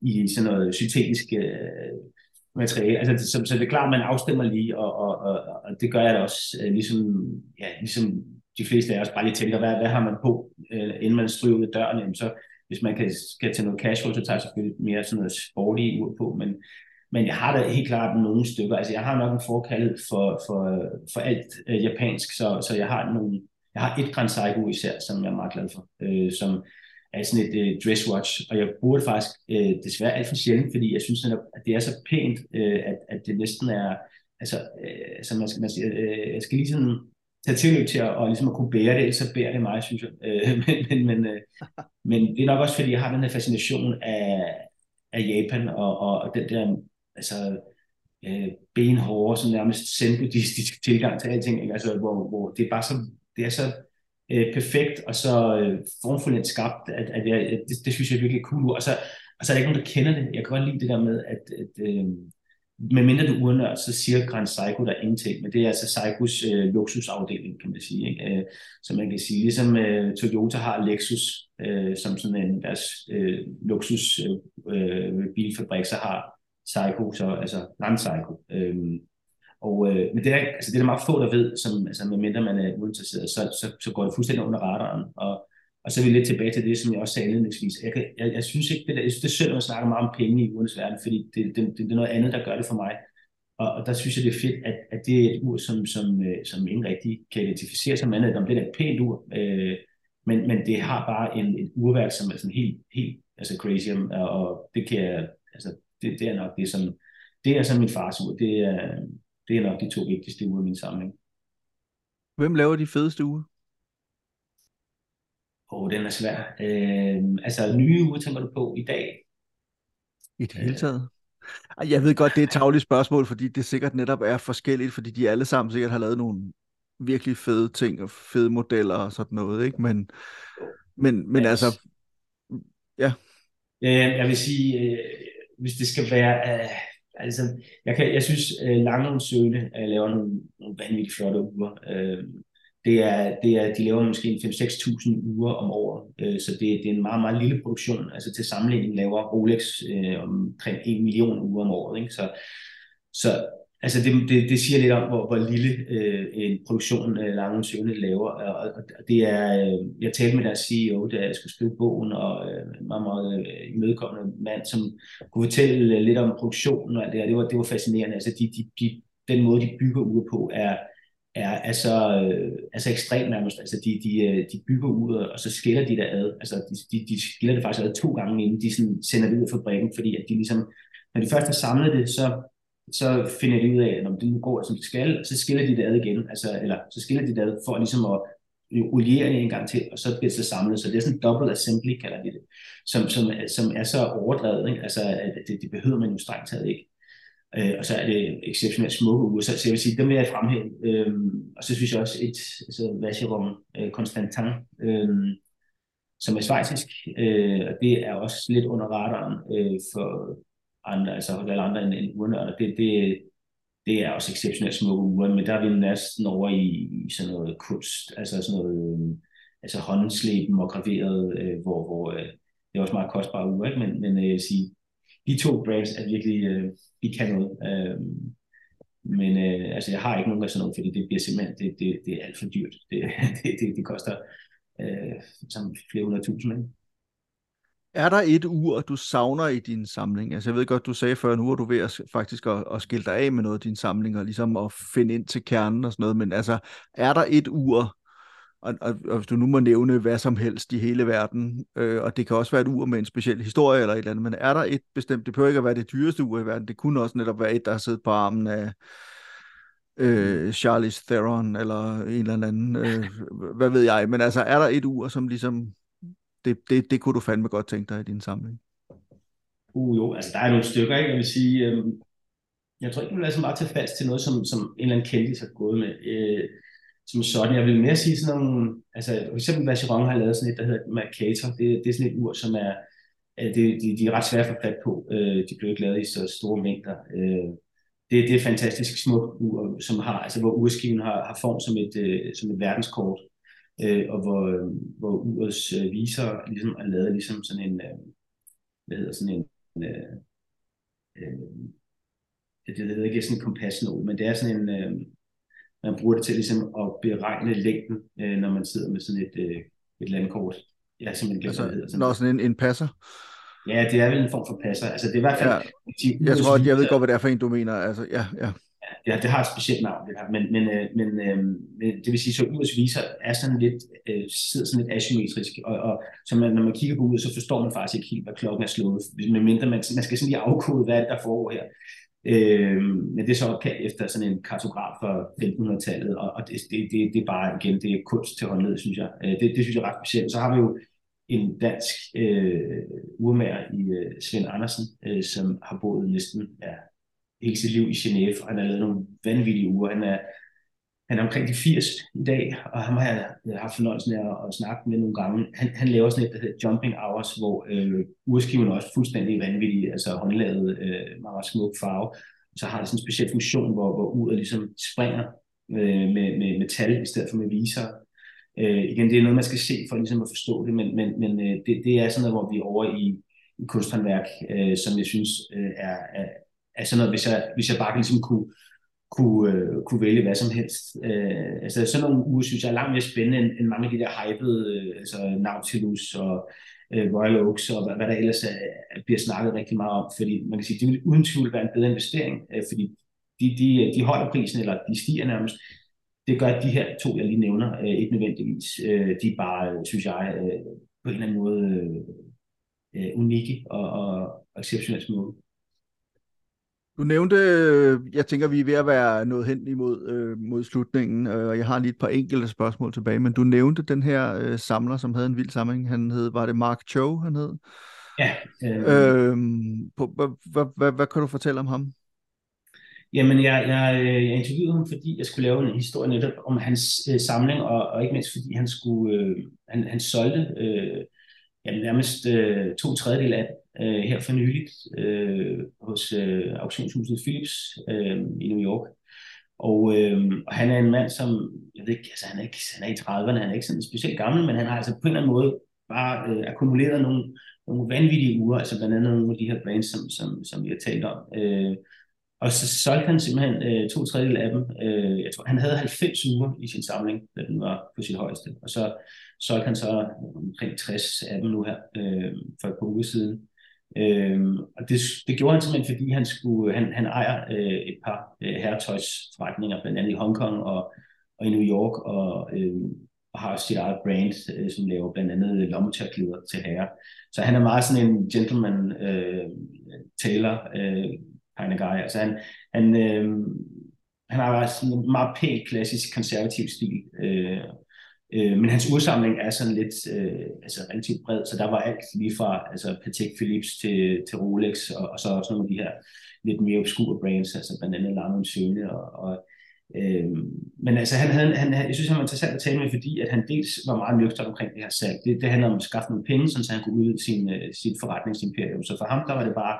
i sådan noget syntetisk øh, materiale. Altså, så, så det er klart, at man afstemmer lige, og, og, og, og det gør jeg da også, øh, ligesom, ja, ligesom de fleste af os bare lige tænker, hvad, hvad har man på, øh, inden man stryger ud af døren, jamen, så hvis man kan, skal til noget casual, så tager jeg selvfølgelig mere sådan noget sporty ud på, men, men jeg har da helt klart nogle stykker. Altså, jeg har nok en forkald for, for, for alt øh, japansk, så, så jeg har nogle, jeg har et Grand Seiko især, som jeg er meget glad for, øh, som er sådan et øh, dresswatch, og jeg bruger det faktisk øh, desværre alt for sjældent, fordi jeg synes, at det er så pænt, øh, at, at det næsten er, altså, øh, altså man skal, man skal, øh, jeg skal lige sådan tage tilløb til at, og ligesom at kunne bære det, ellers så bærer det mig, synes jeg. Øh, men, men, men, øh, men det er nok også, fordi jeg har den her fascination af, af Japan, og, og, og den der altså, øh, benhårde, sådan nærmest zen-buddhistisk tilgang til alting, ikke? Altså, hvor, hvor det er bare så, det er så øh, perfekt og så øh, formfuldt skabt, at, at jeg, det, det synes jeg er virkelig cool. Og så, og så er der ikke nogen, der kender det. Jeg kan godt lide det der med, at, at øh, medmindre du urnør, så siger Grand Psycho der ingenting, men det er altså Psychos øh, luksusafdeling, kan man sige. Ikke? Øh, så man kan sige, ligesom øh, Toyota har Lexus øh, som sådan en deres øh, luksus øh, øh bilfabrik, så har Psycho, så, altså non-Psycho. Øhm, og, øh, men det er, altså, det er der meget få, der ved, som, altså, medmindre man er uinteresseret, så, så, så går det fuldstændig under radaren. Og, og så er vi lidt tilbage til det, som jeg også sagde indledningsvis. Jeg, kan, jeg, jeg synes ikke, det, der, jeg synes, det er synd, at man snakker meget om penge i urens verden, fordi det, det, det, det er noget andet, der gør det for mig. Og, og der synes jeg, det er fedt, at, at det er et ur, som, som, øh, som ingen rigtig kan identificere sig med, om det er et pænt ur, øh, men, men det har bare en, et urværk, som er sådan helt, helt altså crazy, og, og det kan jeg, altså det, det er nok det, som, det er så min fars ur. Det er, det er nok de to vigtigste uger i min samling. Hvem laver de fedeste uger? Åh, oh, den er svær. Øh, altså, nye uger tænker du på i dag? I det hele taget? Jeg ved godt, det er et tagligt spørgsmål, fordi det sikkert netop er forskelligt, fordi de alle sammen sikkert har lavet nogle virkelig fede ting og fede modeller og sådan noget, ikke? Men, men, men yes. altså, ja. Jeg vil sige, øh, hvis det skal være... Uh, altså, jeg, kan, jeg synes, øh, uh, Langen Søle uh, øh, laver nogle, nogle vanvittigt flotte uger. Uh, det er, det er, de laver måske 5-6.000 uger om året, uh, så det, det er en meget, meget lille produktion. Altså til sammenligning laver Rolex uh, omkring 1 million uger om året. Ikke? Så, så Altså det, det, det siger lidt om, hvor, hvor lille øh, en produktion øh, Lange Søvne laver. Og, og det er, øh, jeg talte med deres CEO, da jeg skulle skrive bogen, og øh, øh en meget, meget øh, imødekommende mand, som kunne fortælle øh, lidt om produktionen og alt det her. Det var, det var fascinerende. Altså de, de, de, den måde, de bygger ud på, er, er, er, så, øh, er så ekstremt nærmest. Altså de, de, øh, de bygger ud, og så skiller de det ad. Altså de, de, de skiller det faktisk ad to gange, inden de sådan sender det ud af fabrikken, fordi at de ligesom, når de først har samlet det, så så finder de ud af, at det nu går, som det skal, og så skiller de det ad igen, altså, eller så skiller de det ad for ligesom at oliere det en gang til, og så bliver det så samlet. Så det er sådan en double assembly, kalder de det, som, som, som er så overdrevet, ikke? altså at det, det behøver man jo strengt taget ikke. Øh, og så er det exceptionelt smukke uger, så, så jeg vil sige, dem vil jeg fremhæve. Øh, og så synes jeg også et altså, Vacheron øh, Constantin, øh, som er svejsisk, øh, og det er også lidt under radaren øh, for, andre, altså alle andre end, end urnørder. Det, det, det er også exceptionelt smukke uger, men der er vi næsten over i, i sådan noget kunst, altså sådan noget øhm, altså håndsleben og graveret, øh, hvor, hvor øh, det er også meget kostbare uger, ikke? men, men øh, sige, de to brands er virkelig, øh, de kan noget. Øh, men øh, altså, jeg har ikke nogen af sådan noget, fordi det bliver simpelthen, det, det, det er alt for dyrt. Det, det, det, det koster øh, som flere hundrede tusind. Ikke? Er der et ur, du savner i din samling? Altså jeg ved godt, du sagde før, nu er du ved at, faktisk at, at skille dig af med noget af din samling, og ligesom at finde ind til kernen og sådan noget, men altså, er der et ur, og, og, og hvis du nu må nævne hvad som helst i hele verden, øh, og det kan også være et ur med en speciel historie eller et eller andet, men er der et bestemt, det behøver ikke at være det dyreste ur i verden, det kunne også netop være et, der har siddet på armen af øh, Charlize Theron eller en eller anden, øh, hvad ved jeg. Men altså, er der et ur, som ligesom, det, det, det kunne du fandme godt tænke dig i din samling? Uh, jo, altså der er nogle stykker, ikke? Jeg vil sige, øh, jeg tror ikke, man er så meget til til noget, som, som en eller anden kendis har gået med. Øh, som sådan. Jeg vil mere sige sådan nogle, altså for eksempel Vacheron har lavet sådan et, der hedder Mercator. Det, det er sådan et ur, som er, øh, det, de, de er ret svære at få fat på. Øh, de bliver ikke lavet i så store mængder. Øh, det, det er fantastisk smukt ur, som har, altså hvor urskiven har, har form som et, øh, som et verdenskort, øh, og hvor, hvor urets øh, viser ligesom er lavet ligesom sådan en, øh, hvad hedder sådan en, øh, øh, det hedder ikke sådan en kompasnål, men det er sådan en, øh, man bruger det til ligesom at beregne længden, øh, når man sidder med sådan et, øh, et landkort. Jeg simpelthen altså, det hedder. Sådan når sådan en, en passer? Ja, det er vel en form for passer. Altså, det er i hvert fald... Ja, de, jeg tror, at jeg ved godt, hvad det er for en, du mener. Altså, ja, ja. Ja, det har et specielt navn, det her. Men, men, øh, men øh, det vil sige, så URs viser er sådan lidt, øh, sidder sådan lidt asymmetrisk, og, og så man, når man kigger på uret, så forstår man faktisk ikke helt, hvad klokken er slået. Medmindre man, man skal sådan lige afkode, hvad der foregår her. Øh, men det er så opkaldt efter sådan en kartograf fra 1500-tallet, og, og det, det, det, det er bare igen, det er kunst til håndled, synes jeg. Øh, det, det synes jeg er ret specielt. Så har vi jo en dansk øh, urmager i øh, Svend Andersen, øh, som har boet næsten ja, hele sit liv i Genève, og han har lavet nogle vanvittige uger. Han er han er omkring de 80 i dag, og ham har jeg haft fornøjelsen af at, at snakke med nogle gange. Han, han laver sådan et, der hedder Jumping Hours, hvor øh, urskiven er også fuldstændig vanvittig, altså håndlavet, øh, meget smuk farve. Så har det sådan en speciel funktion, hvor, hvor uret ligesom springer øh, med, med, med tal i stedet for med viser. Øh, igen, det er noget, man skal se for ligesom at forstå det, men, men, men øh, det, det er sådan noget, hvor vi er over i, i kunsthåndværk, øh, som jeg synes øh, er, er, altså sådan noget, hvis jeg, hvis jeg bare ligesom kunne kunne, øh, kunne vælge hvad som helst. Øh, altså sådan nogle uger synes jeg er langt mere spændende end, end mange af de der hypede, øh, altså Nautilus og øh, Royal Oaks og hvad, hvad der ellers er, bliver snakket rigtig meget om, fordi man kan sige, det vil uden tvivl være en bedre investering, øh, fordi de, de, de holder prisen, eller de stiger nærmest. Det gør, at de her to, jeg lige nævner, øh, ikke nødvendigvis. Øh, de er bare, øh, synes jeg, øh, på en eller anden måde øh, øh unikke og, og exceptionelt smukke. Du nævnte, jeg tænker, vi er ved at være nået hen imod øh, mod slutningen, øh, og jeg har lige et par enkelte spørgsmål tilbage, men du nævnte den her øh, samler, som havde en vild samling. Han hed, var det Mark Cho, han hed? Ja. Øh... Øh, hvad, kan du fortælle om ham? Jamen, jeg, jeg, jeg interviewede ham, fordi jeg skulle lave en historie netop om hans øh, samling, og, og ikke mindst fordi han skulle, øh, han, han solgte øh, jamen, nærmest øh, to tredjedel af øh, her for nyligt øh, hos øh, auktionshuset Philips øh, i New York. Og, øh, og han er en mand, som, jeg ved ikke, altså han er, ikke, han er i 30'erne, han er ikke sådan specielt gammel, men han har altså på en eller anden måde bare øh, akkumuleret nogle, nogle vanvittige uger, altså blandt andet nogle af de her brands, som, som, som vi har talt om. Øh, og så solgte han simpelthen øh, to tredjedel af dem. Øh, jeg tror, han havde 90 uger i sin samling, da den var på sit højeste. Og så solgte han så omkring 60 af dem nu her øh, for et par uger siden. Øhm, og det, det gjorde han simpelthen, fordi han, skulle, han, han ejer øh, et par øh, herretøjsforretninger, blandt andet i Hongkong og, og i New York, og, øh, og har sit eget brand, øh, som laver blandt andet lommetørklæder til herrer. Så han er meget sådan en gentleman øh, tailor øh, kind of guy. Altså han, han, øh, han har sådan en meget pæn, klassisk, konservativ stil. Øh, Øh, men hans udsamling er sådan lidt øh, altså relativt bred, så der var alt lige fra altså Patek Philips til, til Rolex, og, og så også nogle af de her lidt mere obskure brands, altså blandt andet Lange Søne. Og, og, øh, men altså han han, han, jeg synes, han var interessant at tale med, fordi at han dels var meget nøgter omkring det her salg. Det, det handler om at skaffe nogle penge, så han kunne udvide sin, øh, sit forretningsimperium. Så for ham, der var det bare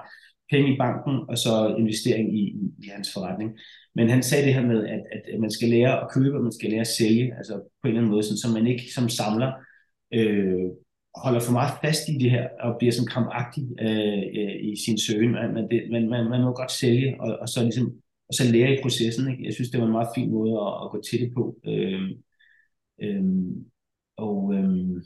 penge i banken, og så investering i, i, i hans forretning. Men han sagde det her med, at, at man skal lære at købe, og man skal lære at sælge, altså på en eller anden måde, sådan, så man ikke som samler øh, holder for meget fast i det her, og bliver sådan krampagtig øh, i sin søgen. Man, det, man, man, man må godt sælge, og, og så ligesom og så lære i processen. Ikke? Jeg synes, det var en meget fin måde at, at gå til det på. Øh, øh, og, øh,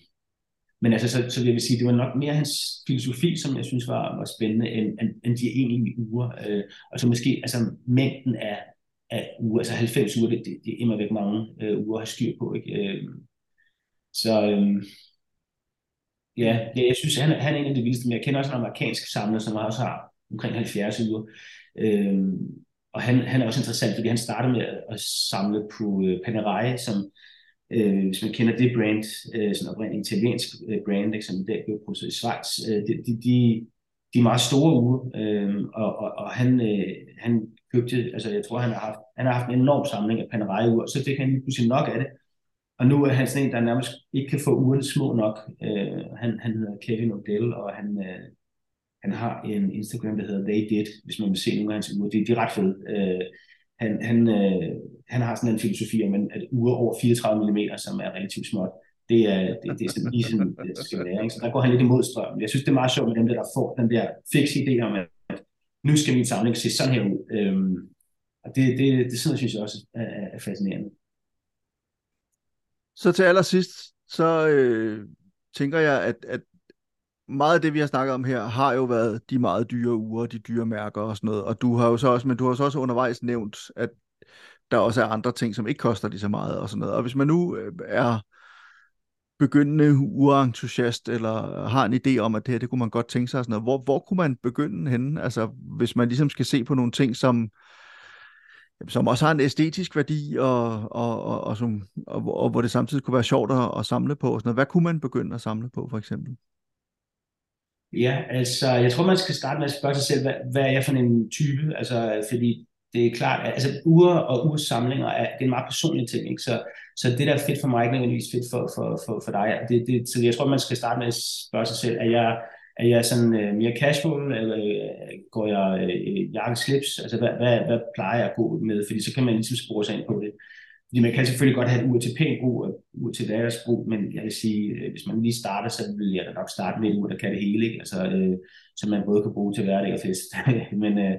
men altså, så, så vil jeg sige, det var nok mere hans filosofi, som jeg synes var, var spændende, end, end, end de egentlige uger. Øh, og så måske altså, mængden af, af uger, altså 90 uger, det, det, det er immer væk mange øh, uger at have styr på. Ikke? Øh, så øh, ja, ja, jeg synes, han, han er en af de vildeste, men jeg kender også en amerikansk samler, som også har omkring 70 uger. Øh, og han, han er også interessant, fordi han startede med at samle på øh, Panerai, som øh, hvis man kender det brand, øh, sådan oprindeligt italiensk øh, brand, ikke, som i dag bliver produceret i Schweiz, øh, de, de, de, de er meget store uger, øh, og, og, og han, øh, han købte, altså jeg tror, han har haft, han har haft en enorm samling af Panerai-ure, og så fik han lige pludselig nok af det, og nu er han sådan en, der nærmest ikke kan få ugerne små nok. Øh, han, han hedder Kevin Odell, og han, øh, han har en Instagram, der hedder They Did, hvis man vil se nogle af hans uger. De, de er ret fede. Øh, han, han, øh, han har sådan en filosofi om, at uger over 34 mm, som er relativt småt, det er, det, det er sådan lige sådan, det skal være. Ikke? Så der går han lidt imod strømmen. Jeg synes, det er meget sjovt med dem, der får den der fix idé om, at nu skal min samling se sådan her ud. Øhm, og det, det, det sådan, synes jeg også er, er fascinerende. Så til allersidst, så øh, tænker jeg, at, at meget af det, vi har snakket om her, har jo været de meget dyre uger, de dyre mærker og sådan noget. Og du har jo så også, men du har så også undervejs nævnt, at der også er andre ting, som ikke koster lige så meget og sådan noget. Og hvis man nu øh, er begyndende urentusiast, eller har en idé om, at det her, det kunne man godt tænke sig, og sådan noget, hvor, hvor kunne man begynde henne? Altså, hvis man ligesom skal se på nogle ting, som, som også har en æstetisk værdi, og, og, og, og, som, og, og hvor det samtidig kunne være sjovt at, at samle på. Og sådan noget. Hvad kunne man begynde at samle på, for eksempel? Ja, altså, jeg tror, man skal starte med at spørge sig selv, hvad, hvad er jeg for en type? Altså, fordi det er klart, at altså, uger og ugers samlinger er, det er en meget personlig ting, ikke? Så, så det, der er fedt for mig, er ikke nødvendigvis fedt for, for, for, for dig. Det, det, så jeg tror, man skal starte med at spørge sig selv, er jeg, er jeg sådan øh, mere casual, eller øh, går jeg øh, jakke slips? Altså, hvad, hvad, hvad plejer jeg at gå med? Fordi så kan man ligesom spore sig ind på det. Fordi man kan selvfølgelig godt have et ur til pæn brug og ur til hverdagsbrug, men jeg vil sige, øh, hvis man lige starter, så vil jeg da nok starte med et ur, der kan det hele, ikke? Altså, øh, så man både kan bruge til hverdag og fest. men øh,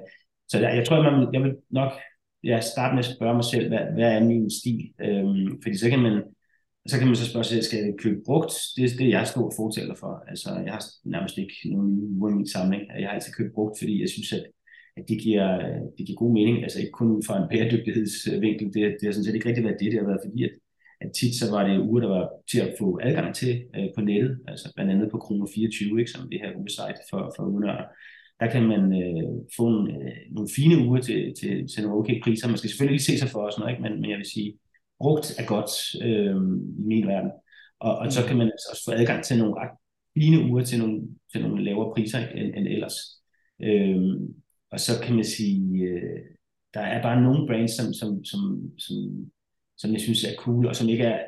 så jeg, jeg tror, man, jeg vil nok ja, starte med at spørge mig selv, hvad, hvad er min stil? Øhm, fordi så kan man så kan man så spørge sig, skal jeg købe brugt? Det, det er jeg stor fortæller for. Altså, jeg har nærmest ikke nogen uger i min samling. Jeg har altid købt brugt, fordi jeg synes, at, at det, giver, det giver god mening. Altså ikke kun ud fra en bæredygtighedsvinkel. Det, det har sådan set ikke rigtig været det. Det har været fordi, at, at tit så var det uger, der var til at få adgang til øh, på nettet. Altså blandt andet på kroner 24, ikke, som det her ugesite for, for ugenørder. Der kan man øh, få en, øh, nogle fine uger til, til, til nogle okay priser. Man skal selvfølgelig ikke se sig for os, noget, ikke? Men, men jeg vil sige, brugt er godt øh, i min verden. Og, og så mm. kan man altså også få adgang til nogle ret fine uger til nogle, til nogle lavere priser end, end ellers. Øh, og så kan man sige, øh, der er bare nogle brands, som, som, som, som, som jeg synes er cool, og som ikke er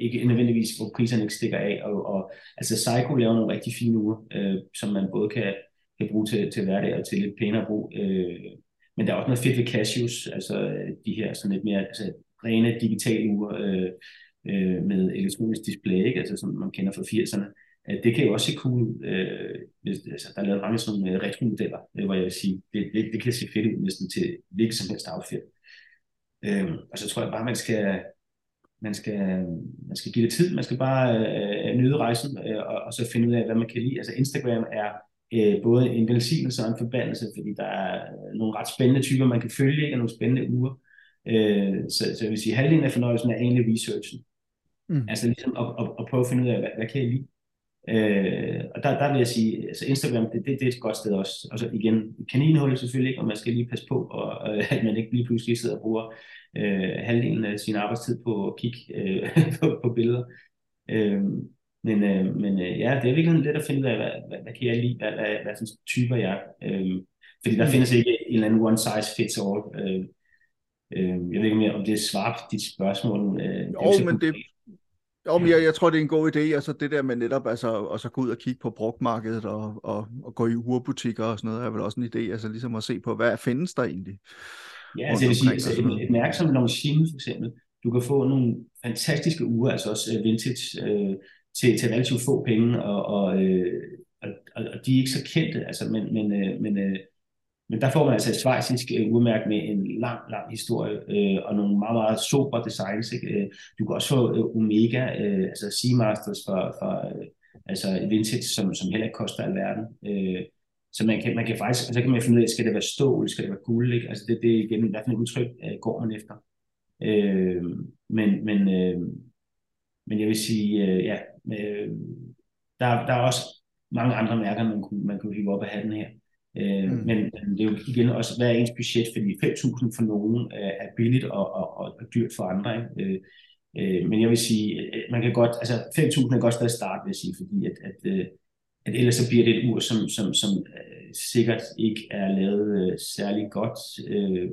ikke nødvendigvis, hvor priserne ikke stikker af. Og, og altså Psycho laver nogle rigtig fine uger, øh, som man både kan, kan bruge til, til hverdag og til lidt pænere brug. Øh, men der er også noget fedt ved Cashews, altså øh, de her sådan lidt mere, altså rene digitale ure øh, øh, med elektronisk display, ikke? Altså, som man kender fra 80'erne. Øh, det kan jo også se cool ud. Øh, hvis, altså, der er lavet mange sådan nogle retro-modeller, øh, hvor jeg vil sige, det, det, det kan se fedt ud næsten til hvilket som helst outfit. Øh, og så tror jeg bare, man skal, man skal, man skal give det tid. Man skal bare øh, nyde rejsen, øh, og, og så finde ud af, hvad man kan lide. Altså Instagram er øh, både en velsignelse og en forbandelse, fordi der er nogle ret spændende typer, man kan følge, og nogle spændende uger. Øh, så, så jeg vil sige, halvdelen af fornøjelsen er egentlig researchen. Mm. Altså ligesom at, at, at prøve at finde ud af, hvad, hvad kan jeg lide? Øh, og der, der vil jeg sige, altså Instagram, det, det, det er et godt sted også. Og så igen, kaninhul selvfølgelig ikke, og man skal lige passe på, og, og at man ikke lige pludselig sidder og bruger øh, halvdelen af sin arbejdstid på at kigge øh, på, på billeder. Øh, men, øh, men øh, ja, det er virkelig lidt at finde ud af, hvad, hvad, hvad kan jeg lide, hvad, hvad, hvad hvad typer jeg er. Øh, fordi der mm. findes ikke en eller anden one size fits all. Øh, Øh, jeg ved ikke, om det svarer på dit spørgsmål. Øh, jo, det men det, jo, men jeg, jeg tror, det er en god idé, altså det der med netop altså, at så gå ud og kigge på brugtmarkedet og, og, og gå i urbutikker og sådan noget, er vel også en idé, altså ligesom at se på, hvad findes der egentlig? Ja, altså jeg vil sige, altså, et, et mærke som Longines for eksempel, du kan få nogle fantastiske uger, altså også uh, vintage, øh, til, til relativt få penge, og, og, øh, og, og de er ikke så kendte, altså, men, men, øh, men øh, men der får man altså et svejsisk øh, med en lang, lang historie øh, og nogle meget, meget super designs. Ikke? Øh, du kan også få øh, Omega, øh, altså Seamasters for, for øh, altså vintage, som, som heller ikke koster alverden. Øh, så man kan, man kan faktisk, så kan man finde ud af, skal det være stål, skal det være guld, ikke? Altså det, det er igen, hvad for et udtryk øh, går man efter. Øh, men, men, øh, men jeg vil sige, øh, ja, øh, der, der er også mange andre mærker, man kunne, man kunne hive op af hatten her. Øh, mm. men, men det er jo igen også, hvad er ens budget, fordi 5.000 for nogen øh, er billigt og, og, og, og dyrt for andre. Ikke? Øh, øh, men jeg vil sige, man kan godt, altså 5.000 er godt stadig start, vil jeg sige, fordi at, at, øh, at ellers så bliver det et ur, som, som, som øh, sikkert ikke er lavet øh, særlig godt. Øh,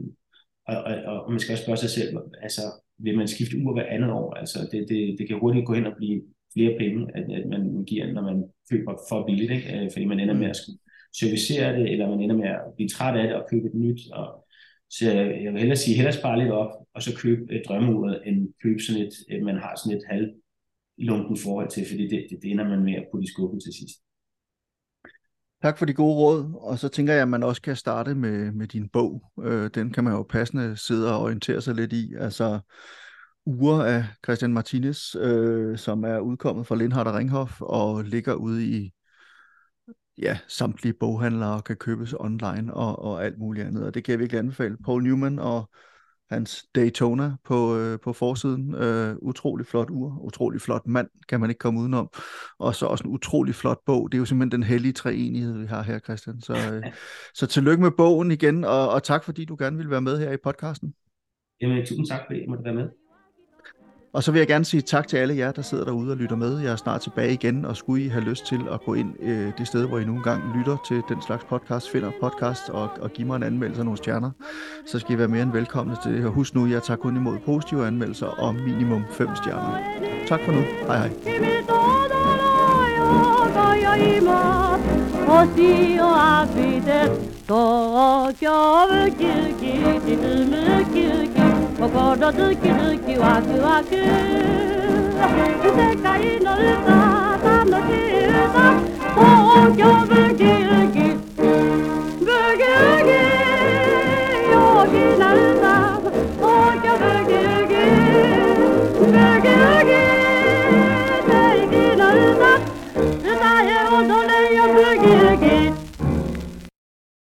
og, og, og man skal også spørge sig selv, altså vil man skifte ur hver andet år? Altså det, det, det kan hurtigt gå hen og blive flere penge, at, at man giver, når man køber for billigt, ikke? fordi man ender med at skulle servicere det, eller man ender med at blive træt af det og købe et nyt. Og, så jeg vil hellere sige, hellere spare lidt op, og så købe øh, et drømmeuret, end købe sådan et, øh, man har sådan et halv lunken forhold til, fordi det, det, det ender man med at putte i skuffen til sidst. Tak for de gode råd, og så tænker jeg, at man også kan starte med, med din bog. Øh, den kan man jo passende sidde og orientere sig lidt i. Altså Ure af Christian Martinez, øh, som er udkommet fra Lindhardt og Ringhof og ligger ude i ja, samtlige boghandlere kan købes online og, og alt muligt andet. Og det kan jeg virkelig anbefale. Paul Newman og hans Daytona på, øh, på forsiden. Øh, utrolig flot ur, utrolig flot mand, kan man ikke komme udenom. Og så også en utrolig flot bog. Det er jo simpelthen den hellige treenighed, vi har her, Christian. Så, øh, så tillykke med bogen igen, og, og tak fordi du gerne vil være med her i podcasten. Jamen, tusind tak fordi jeg måtte være med. Og så vil jeg gerne sige tak til alle jer, der sidder derude og lytter med. Jeg er snart tilbage igen, og skulle I have lyst til at gå ind øh, det sted, hvor I nogle gange lytter til den slags podcast, finder podcast og, og giver mig en anmeldelse af nogle stjerner, så skal I være mere end velkomne til det. Og husk nu, jeg tager kun imod positive anmeldelser og minimum 5 stjerner. Tak for nu. Hej hej. Og siger, at vi det står og gør kirke, det med kirke. 心ズキズキワクワク世界の歌楽しい歌東京ブギウギブギウギ陽気な歌東京ブギウギ